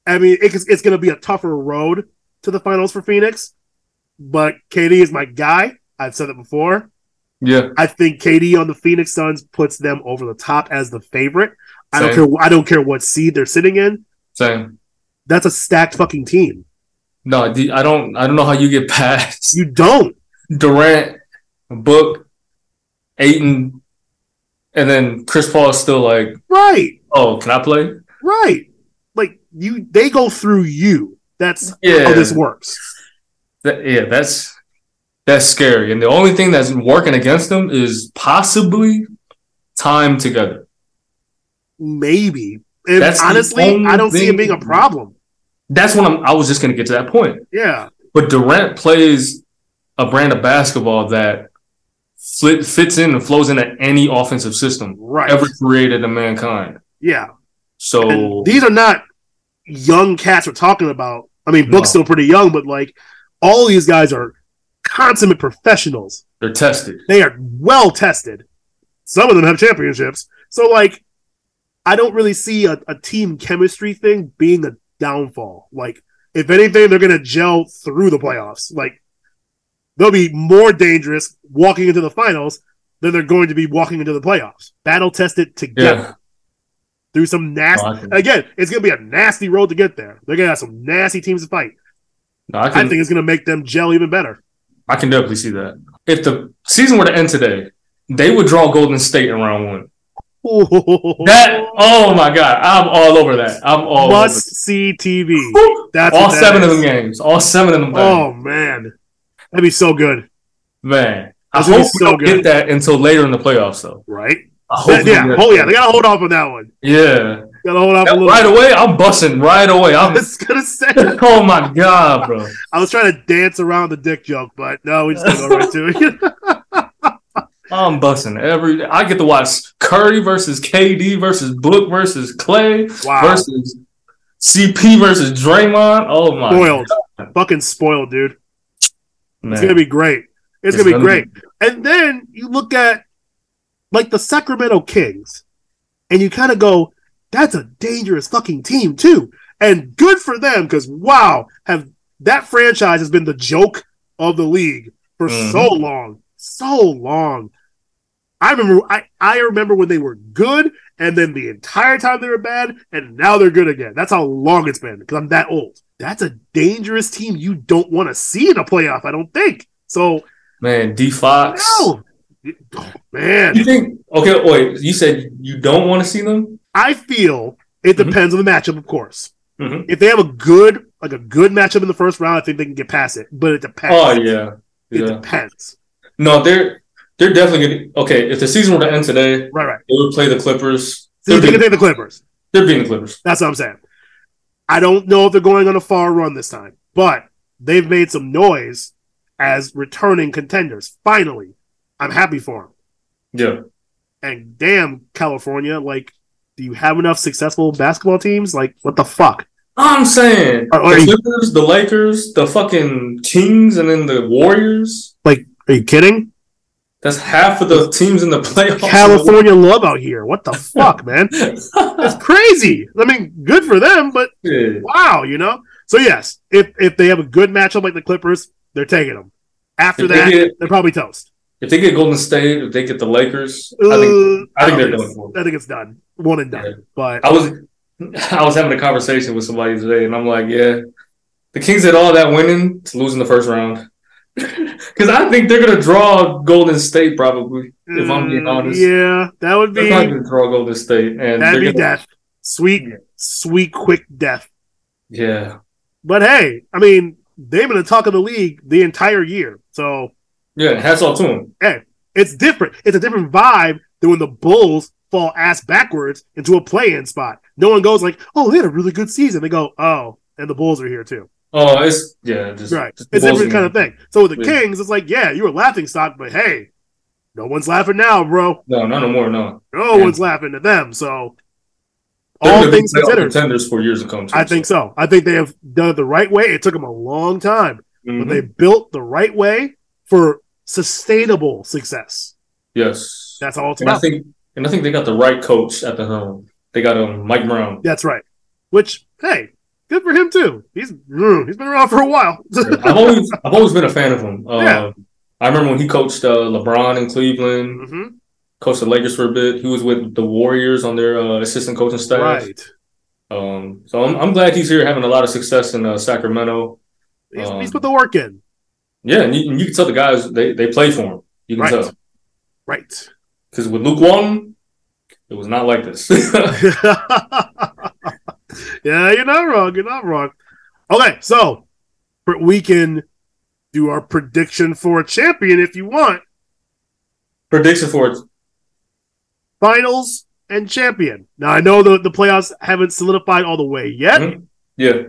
I mean, it's, it's gonna be a tougher road to the finals for Phoenix, but KD is my guy. I've said it before. Yeah, I think KD on the Phoenix Suns puts them over the top as the favorite. I don't care. I don't care what seed they're sitting in. same. That's a stacked fucking team. No, I don't. I don't know how you get [laughs] past You don't. Durant, Book, Ayton, and then Chris Paul is still like, Right. oh, can I play? Right. Like you, they go through you. That's Yeah. how this works. Yeah, that's that's scary. And the only thing that's working against them is possibly time together. Maybe. And That's honestly, I don't see it being a problem. That's when I'm, I was just going to get to that point. Yeah. But Durant plays a brand of basketball that fit, fits in and flows into any offensive system Right. ever created in mankind. Yeah. So And these are not young cats we're talking about. I mean, Book's No. still pretty young, but like all these guys are consummate professionals. they're tested. They are well tested. Some of them have championships. So like I don't really see a, a team chemistry thing being a downfall. Like if anything, they're gonna gel through the playoffs. Like they'll be more dangerous walking into the finals than they're going to be walking into the playoffs. Battle tested together Yeah. through some nasty No, Again, it's gonna be a nasty road to get there. They're gonna have some nasty teams to fight. no, I I think it's gonna make them gel even better. I can definitely see that. If the season were to end today, they would draw Golden State in round one. That oh my god, I'm all over that. I'm all must see TV. That's all that seven of them games. All seven of them. games. Oh man, that'd be so good, man, I That's hope be we don't good. get that until later in the playoffs, though. right? I hope That- yeah, oh yeah, they gotta hold off on that one. yeah. Gotta hold off a That- little. right away, I'm busting right away. [laughs] I I'm. was gonna say, [laughs] oh my god, bro. I was trying to dance around the dick joke, but no, we just go right to it. [laughs] I'm busting every. I get to watch Curry versus KD versus Book versus Clay wow, versus CP versus Draymond. Oh my spoiled, fucking spoiled, dude. man. It's gonna be great. It's, gonna be great. And then you look at like the Sacramento Kings, and you kind of go, "That's a dangerous fucking team too." And good for them because wow, have that franchise has been the joke of the league for Mhm. so long, so long. I remember, I I remember when they were good, and then the entire time they were bad, and now they're good again. That's how long it's been because I'm that old. That's a dangerous team you don't want to see in a playoff. I don't think so. Man, D Fox. No, oh, man. You think? Okay, wait. You said you don't want to see them? I feel it Mhm. depends on the matchup, of course. Mhm. If they have a good, like a good matchup in the first round, I think they can get past it. But it depends. Oh yeah, It yeah. depends. No, they're they're definitely gonna. Okay, if the season were to end today, Right, right. they would play the Clippers. So They're they beating, the Clippers? they're beating the Clippers. That's what I'm saying. I don't know if they're going on a far run this time, but they've made some noise as returning contenders. Finally, I'm happy for them. Yeah. And damn, California, like, do you have enough successful basketball teams? Like, what the fuck? I'm saying Are- are the you- Clippers, the Lakers, the fucking Kings, and then the Warriors. Like, are you kidding? That's half of the teams in the playoffs. California love out here. What the fuck, man? [laughs] That's crazy. I mean, good for them, but Yeah. wow, you know. So yes, if if they have a good matchup like the Clippers, they're taking them. After If that, get- they're probably toast. If they get Golden State, if they get the Lakers, I Uh, think I think don't they're going for I think it's done. One and done. Yeah. But I was [laughs] I was having a conversation with somebody today, and I'm like, yeah, the Kings did all that winning to lose in the first round. [laughs] Because I think they're gonna draw Golden State probably. If I'm being mm, honest, yeah, that would be they're gonna draw Golden State, and that'd be gonna, death. Sweet, sweet, quick death. yeah, But hey, I mean, they've been the talk of the league the entire year. So yeah. Hats off to him. them. it's different. It's a different vibe than when the Bulls fall ass backwards into a play-in spot. No one goes like, "Oh, they had a really good season." They go, "Oh, and the Bulls are here too." Oh, it's yeah, just Right. just It's a different kind of thing. So with the Yeah. Kings, it's like, yeah, you were laughing stock, but hey, no one's laughing now, bro. No, not no more. No, No Yeah. one's laughing at them. So They're all things considered, contenders for years to come. Too, I think so. I think they have done it the right way. It took them a long time, Mhm. but they built the right way for sustainable success. yes, That's all it's and I think and I think they got the right coach at the helm. They got um Mike Brown. That's right. Which, hey, good for him too. He's mm, he's been around for a while. I've always [laughs] I've always been a fan of him. Uh, Yeah. I remember when he coached uh, LeBron in Cleveland, hmm coached the Lakers for a bit. He was with the Warriors on their uh, assistant coaching staff. Right. Um, so I'm, I'm glad he's here having a lot of success in uh, Sacramento. He's, Um, he's put the work in. Yeah, and you, and you can tell the guys they, they play for him. You can Right. tell Right. because with Luke Walton, it was not like this. [laughs] yeah, you're not wrong. You're not wrong. Okay, so we can do our prediction for a champion if you want. Prediction for it. Finals and champion. Now I know the, the playoffs haven't solidified all the way yet, Mhm. Yeah,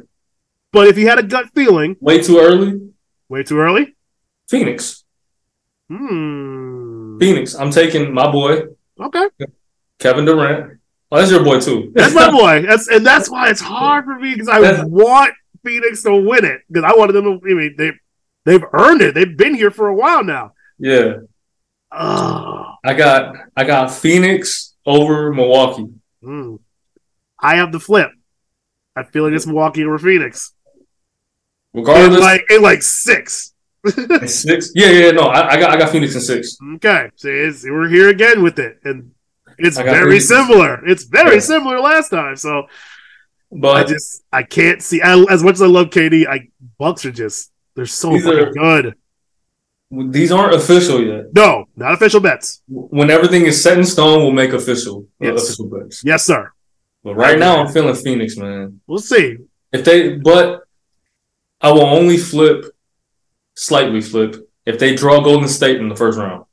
but if you had a gut feeling, way too early. Way too early. Phoenix, Hmm. Phoenix. I'm taking my boy Okay, Kevin Durant. Oh, that's your boy too. that's my boy. That's and that's why it's [laughs] hard for me because I That's- want Phoenix to win it because I wanted them to. I mean, they they've earned it. They've been here for a while now. yeah. Oh. I got I got Phoenix over Milwaukee. Hmm. I have the flip. I feel like it's Milwaukee over Phoenix. In Regardless, like in like six. six. Yeah, yeah, no, I, I got I got Phoenix in six. Okay, so we're here again with it, and it's very Phoenix. similar. It's very Yeah. similar last time. So but I just I can't see I, as much as I love KD. I Bucks are just they're so are- good. these aren't official yet. No, not official bets. When everything is set in stone, we'll make official uh, official bets. Yes, sir. But right now, I'm feeling Phoenix, man. We'll see. If they, but I will only flip, slightly flip, if they draw Golden State in the first round.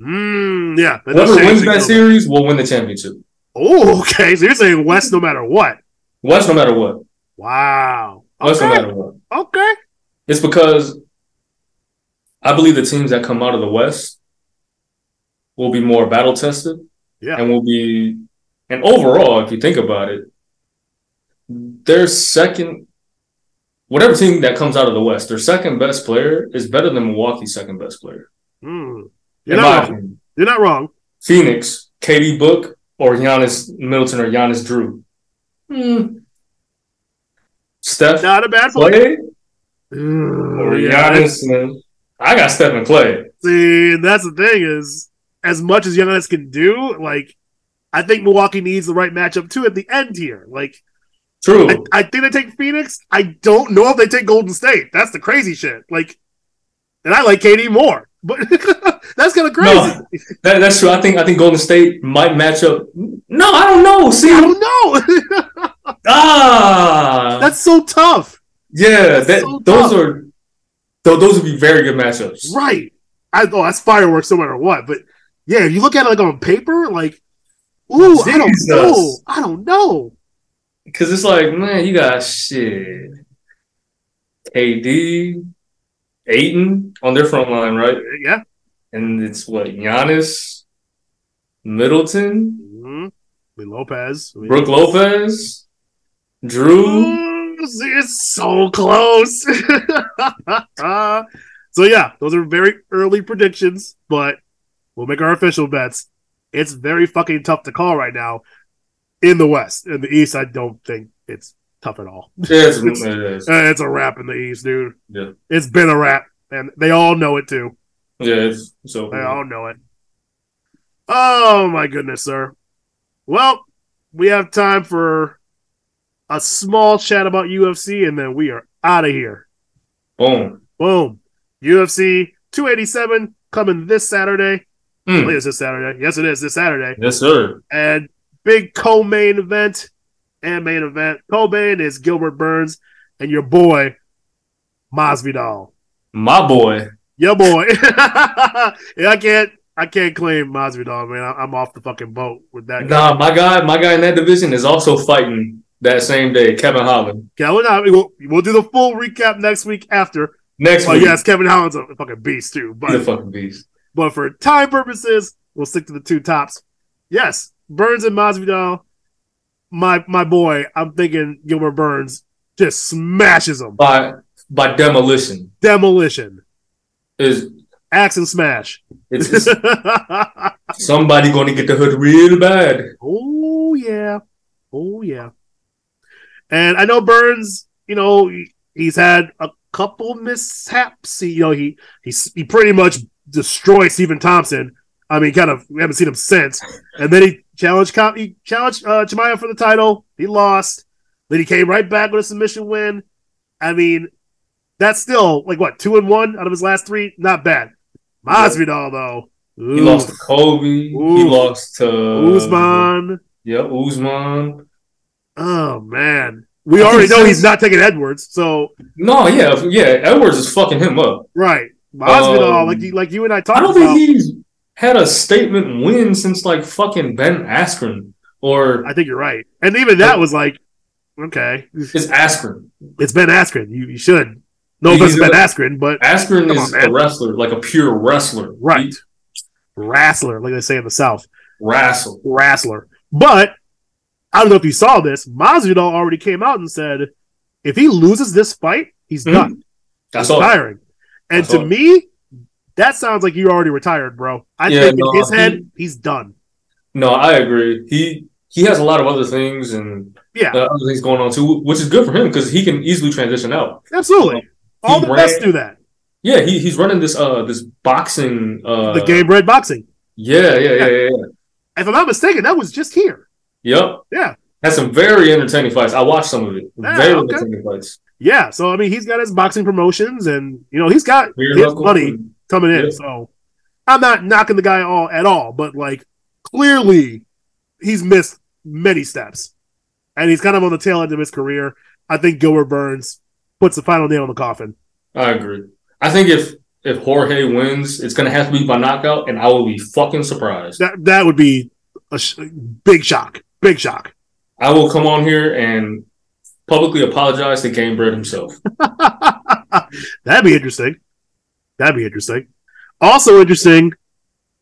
Mm, yeah. Whoever wins that series will win the championship. Oh, okay. So you're saying West no matter what? West, no matter what. Wow. West, no Okay. matter what. Okay. It's because I believe the teams that come out of the West will be more battle tested. Yeah. And will be, and overall, if you think about it, their second, whatever team that comes out of the West, their second best player is better than Milwaukee's second best player. In You're not wrong. You're not wrong. Phoenix, KD Book, or Giannis Middleton or Giannis Jrue. Hmm. Steph, Not a bad Mm, or yeah, Giannis. man. I got Steph and Clay. See, that's the thing is, as much as Giannis can do, like, I think Milwaukee needs the right matchup too at the end here. Like, True. I, I think they take Phoenix. I don't know if they take Golden State. That's the crazy shit. Like, and I like KD more, but [laughs] that's kind of crazy. No, that, that's true. I think I think Golden State might match up. No, I don't know. See, I don't know. [laughs] ah, that's so tough. yeah, that's that, so those tough. are tho- those would be very good matchups. Right. I oh, that's fireworks no matter what. But yeah, if you look at it like on paper, like, ooh, I don't know. I don't know. Because it's like, man, you got shit. KD, Ayton on their front line, right? Yeah. And it's what Giannis, Middleton, Mm-hmm. Lopez. Brooke Lopez, Jrue. Ooh, it's so close. [laughs] so yeah, those are very early predictions, but we'll make our official bets. It's very fucking tough to call right now in the West. In the East, I don't think it's tough at all. Yeah, it's, it is. [laughs] Uh, it's a wrap in the East, dude. Yeah. It's been a wrap, and they all know it too. Yeah, so. They all know it. Oh my goodness, sir. Well, we have time for a small chat about UFC, and then we are out of here. Boom. Boom. UFC 287 coming this Saturday. I Mm. believe it's this Saturday. Yes, it is this Saturday. Yes, sir. And big co-main event and main event. Co-main is Gilbert Burns and your boy Masvidal. My boy. Your boy. [laughs] yeah, I can't. I can't claim Masvidal, man. I- I'm off the fucking boat with that. guy. Nah, my guy, my guy in that division is also fighting that same day, Kevin Holland. Kevin, Holland- we'll, we'll do the full recap next week after. Next Oh week. yes, Kevin Holland's a fucking beast too. He's a fucking beast. but for time purposes, we'll stick to the two tops. Yes, Burns and Masvidal. My my boy, I'm thinking Gilbert Burns just smashes him. By by demolition. Demolition, Is axe and smash. it's, it's [laughs] somebody gonna get the hood real bad. oh yeah, oh yeah. And I know Burns. You know he's had a couple mishaps. He, you know he he's he pretty much destroyed Stephen Thompson. I mean, kind of we haven't seen him since. And then he challenged he challenged uh, Chimaev for the title. He lost. Then he came right back with a submission win. I mean, that's still like what two and one out of his last three. Not bad. Masvidal though. He lost to Colby. He lost to Usman. Yeah, Usman. Oh man, we already know he's not taking Edwards. So No, yeah, yeah. Edwards is fucking him up. right, Masvidal, Um, like you, like you and I I don't about. think he's had a statement win since like fucking Ben Askren or I think you're right, and even that was like, okay, it's Askren. it's Ben Askren. You, you should no offense Ben Askren, but Askren is on, a wrestler, like a pure wrestler. Right. He- wrestler, like they say in the South, wrestle. wrestler. But I don't know if you saw this. Masvidal already came out and said, if he loses this fight, he's Mhm. done. That's all. And to it. me, that sounds like you already retired, bro. I Yeah, think no, in his he- head, he's done. No, I agree. He he has a lot of other things and Yeah, uh, other things going on too, which is good for him because he can easily transition out. absolutely. All the ran- best do that. Yeah, he, he's running this uh this boxing uh The Gamebred boxing. Yeah, yeah, yeah, yeah, yeah. If I'm not mistaken, that was just here. Yep. Yeah. Had some very entertaining fights. I watched some of it. Yeah, very okay. entertaining fights. Yeah, so I mean, he's got his boxing promotions, and you know, he's got Rear his money coming in. So I'm not knocking the guy all at all, but like clearly, he's missed many steps, and he's kind of on the tail end of his career. I think Gilbert Burns puts the final nail in the coffin. I agree. I think if if Jorge wins, it's gonna have to be by knockout, and I will be fucking surprised. That that would be a sh- big shock. Big shock. I will come on here and publicly apologize to Gamebred himself. [laughs] That'd be interesting. That'd be interesting. Also interesting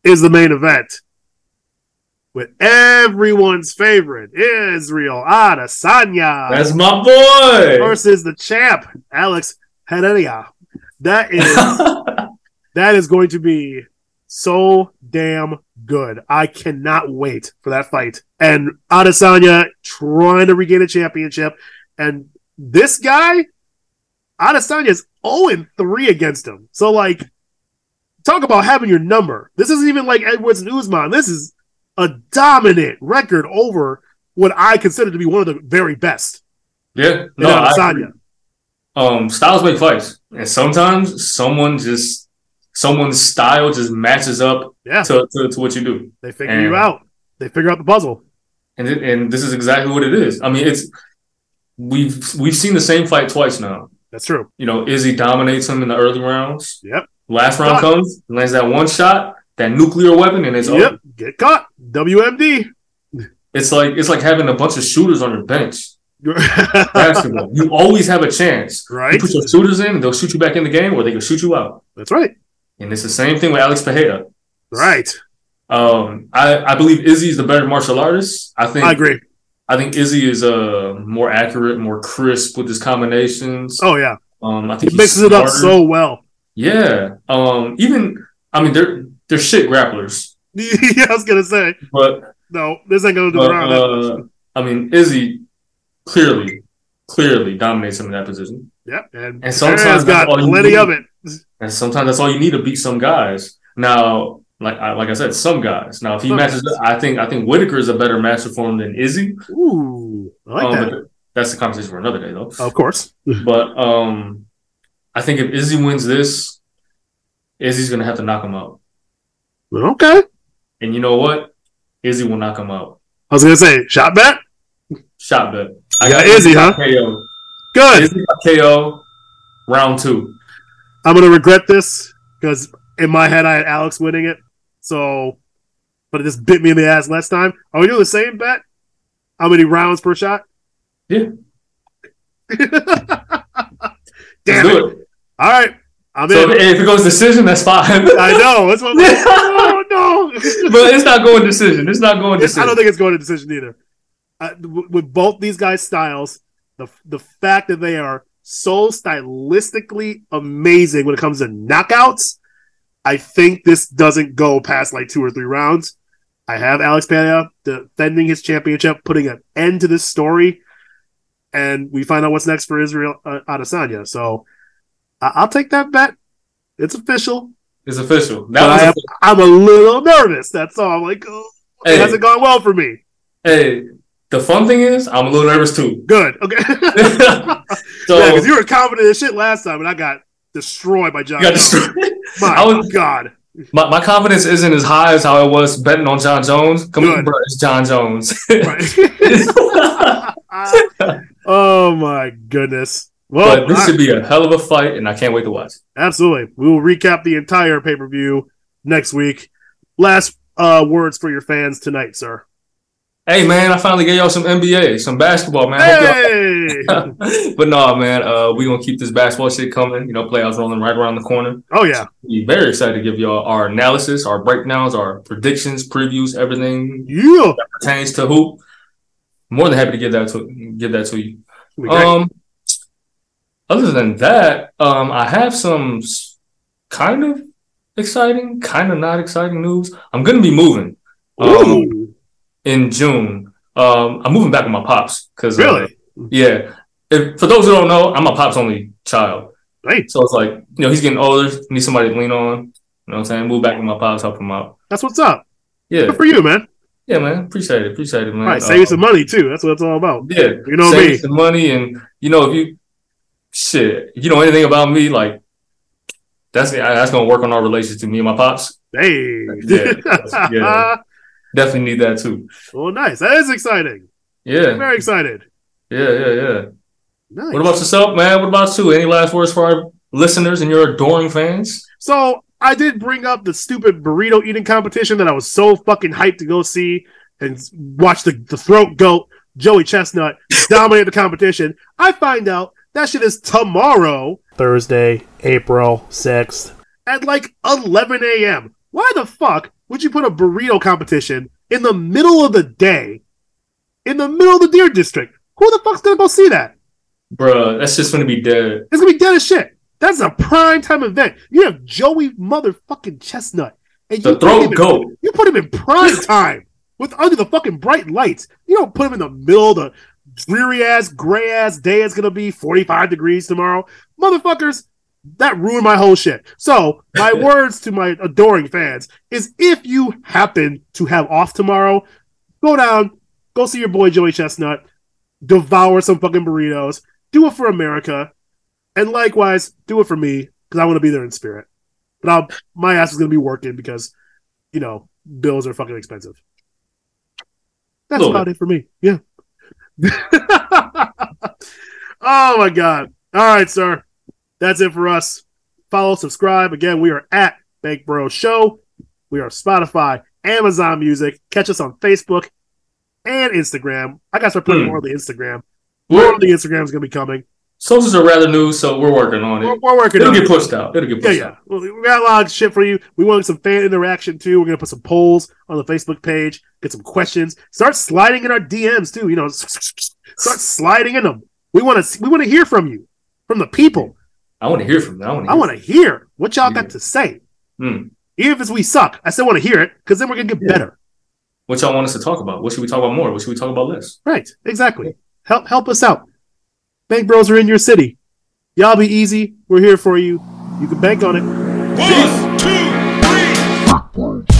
is the main event with everyone's favorite Israel Adesanya That's my boy. versus the champ Alex Pereira. That is [laughs] that is going to be so damn good. I cannot wait for that fight. And Adesanya trying to regain a championship. And this guy, Adesanya is 0 3 against him. So, like, talk about having your number. This isn't even like Edwards and Usman. This is a dominant record over what I consider to be one of the very best. yeah, no, I. Adesanya. um, styles make fights, and sometimes someone just someone's style just matches up Yeah, to, to, to what you do, they figure you out. They figure out the puzzle. and it, and this is exactly what it is. I mean, it's we've we've seen the same fight twice now. That's true. You know, Izzy dominates him in the early rounds. Yep. Last round comes, lands that one shot, that nuclear weapon, and it's Yep. over. Get caught. WMD. It's like it's like having a bunch of shooters on your bench. [laughs] Basketball, you always have a chance. right? You put your shooters in, they'll shoot you back in the game, or they can shoot you out. That's right. And it's the same thing with Alex Pereira. Right. Um, I, I believe Izzy is the better martial artist. I think I agree. I think Izzy is uh more accurate, more crisp with his combinations. Oh yeah. Um, I think He mixes it up so well. Yeah. Um, even I mean they're they're shit grapplers, [laughs] yeah, I was gonna say. but No, this ain't gonna do but, uh. I mean Izzy clearly clearly dominates him in that position, Yep. And, and sometimes got that's all you plenty need. of it. and sometimes that's all you need to beat some guys. Now like I, like I said, some guys. Now, if he Some matches, guys. I think I think Whittaker is a better match for him than Izzy. Ooh, I like Um, that. that's the conversation for another day, though. Of course. [laughs] But um, I think if Izzy wins this, Izzy's gonna have to knock him out. Okay. And you know what? Izzy will knock him out. I was gonna say shot bet. Shot bet. I got Izzy, huh? KO. Good. Izzy got KO. Round two. I'm gonna regret this because in my head I had Alex winning it. So, but it just bit me in the ass last time. Are we doing the same bet? How many rounds per shot? Yeah. [laughs] Damn Let's it! do it. All right, I'm So in. if, it goes decision, that's fine. [laughs] I know. That's what. [laughs] oh no! but it's not going decision. It's not going It's- I don't think it's going to decision either. Uh, with both these guys' styles, the the fact that they are so stylistically amazing when it comes to knockouts, I think this doesn't go past like two or three rounds. I have Alex Pereira defending his championship, putting an end to this story, and we find out what's next for Israel uh, Adesanya. So I- I'll take that bet. It's official. It's official. But That was I am, I'm a little nervous. That's all. I'm like, oh, it hasn't gone well for me. hey, the fun thing is, I'm a little nervous too. Good. Okay. [laughs] [laughs] so yeah, because you were confident as shit last time, and I got destroyed by Jon. you got destroyed. My I was- God. My, my confidence isn't as high as how it was betting on Jon Jones. Come on, Good. bro, it's Jon Jones. [laughs] Oh my goodness. Well, but this all should be a hell of a fight, and I can't wait to watch. Absolutely. We will recap the entire pay per view next week. Last uh, words for your fans tonight, sir. Hey man, I finally gave y'all some NBA, some basketball, man. Hey! [laughs] but no, man, uh, we gonna keep this basketball shit coming. You know, playoffs rolling right around the corner. oh, yeah. Be very excited to give y'all our analysis, our breakdowns, our predictions, previews, everything Yeah. pertains to hoop. More than happy to give that to give that to you. Um, other than that, um, I have some kind of exciting, kind of not exciting news. I'm gonna be moving. Um. In June. Um, I'm moving back with my pops because Really? yeah. If, for those who don't know, I'm my pop's only child, Right. so it's like you know he's getting older, need somebody to lean on. You know what I'm saying? Move back with my pops, help him out. that's what's up. Yeah, Good for you, man. yeah, man. Appreciate it, appreciate it, man. All right, save Um, some money, too. That's what it's all about. Yeah, You know save me. some money, and you know if you shit, if you know anything about me, like that's that's gonna work on our relationship to me and my pops. Hey. Yeah, yeah. [laughs] Definitely need that too. well, nice. That is exciting. Yeah, Very excited. yeah, yeah, yeah. Nice. What about yourself, man? What about you? Any last words for our listeners and your adoring fans? So I did bring up the stupid burrito eating competition that I was so fucking hyped to go see and watch the, the throat goat Joey Chestnut [laughs] dominate the competition. I find out that shit is tomorrow, Thursday, April 6th, at like 11 a.m. Why the fuck would you put a burrito competition in the middle of the day, in the middle of the Deer District? Who the fuck's gonna go see that? Bruh, that's just gonna be dead. It's gonna be dead as shit. That's a prime time event. You have Joey motherfucking Chestnut, and The you put him throat in- goat. You put him in prime time [laughs] with under the fucking bright lights. You don't put him in the middle of the dreary ass, gray ass day. It's gonna be forty five degrees tomorrow, motherfuckers. That ruined my whole shit. So my [laughs] words to my adoring fans is: if you happen to have off tomorrow, go down, go see your boy Joey Chestnut, devour some fucking burritos, do it for America, and likewise do it for me because I want to be there in spirit. But I'll, my ass is gonna be working because you know bills are fucking expensive. That's about it for me. Yeah. [laughs] oh my god! All right, sir. That's it for us. Follow, subscribe. Again, we are at Bank Bro Show. We are Spotify, Amazon Music. Catch us on Facebook and Instagram. I got to start putting Hmm. more on the Instagram. More on the Instagram is going to be coming. socials are rather new, so we're working on We're, it. we're working It'll on get it. pushed out. It'll get Yeah, pushed yeah. out. Well, we got a lot of shit for you. We want some fan interaction too. We're gonna put some polls on the Facebook page, get some questions. Start sliding in our DMs too. You know, [laughs] start sliding in them. We want to. We want to hear from you, from the people. I want to hear from them. I want to. I hear what y'all Yeah. got to say. Hmm. Even if it's we suck, I still want to hear it because then we're gonna get Yeah. better. What y'all want us to talk about? What should we talk about more? What should we talk about less? Right? Exactly. Help help us out. Bank Bros are in your city. Y'all be easy. We're here for you. You can bank on it. One, two,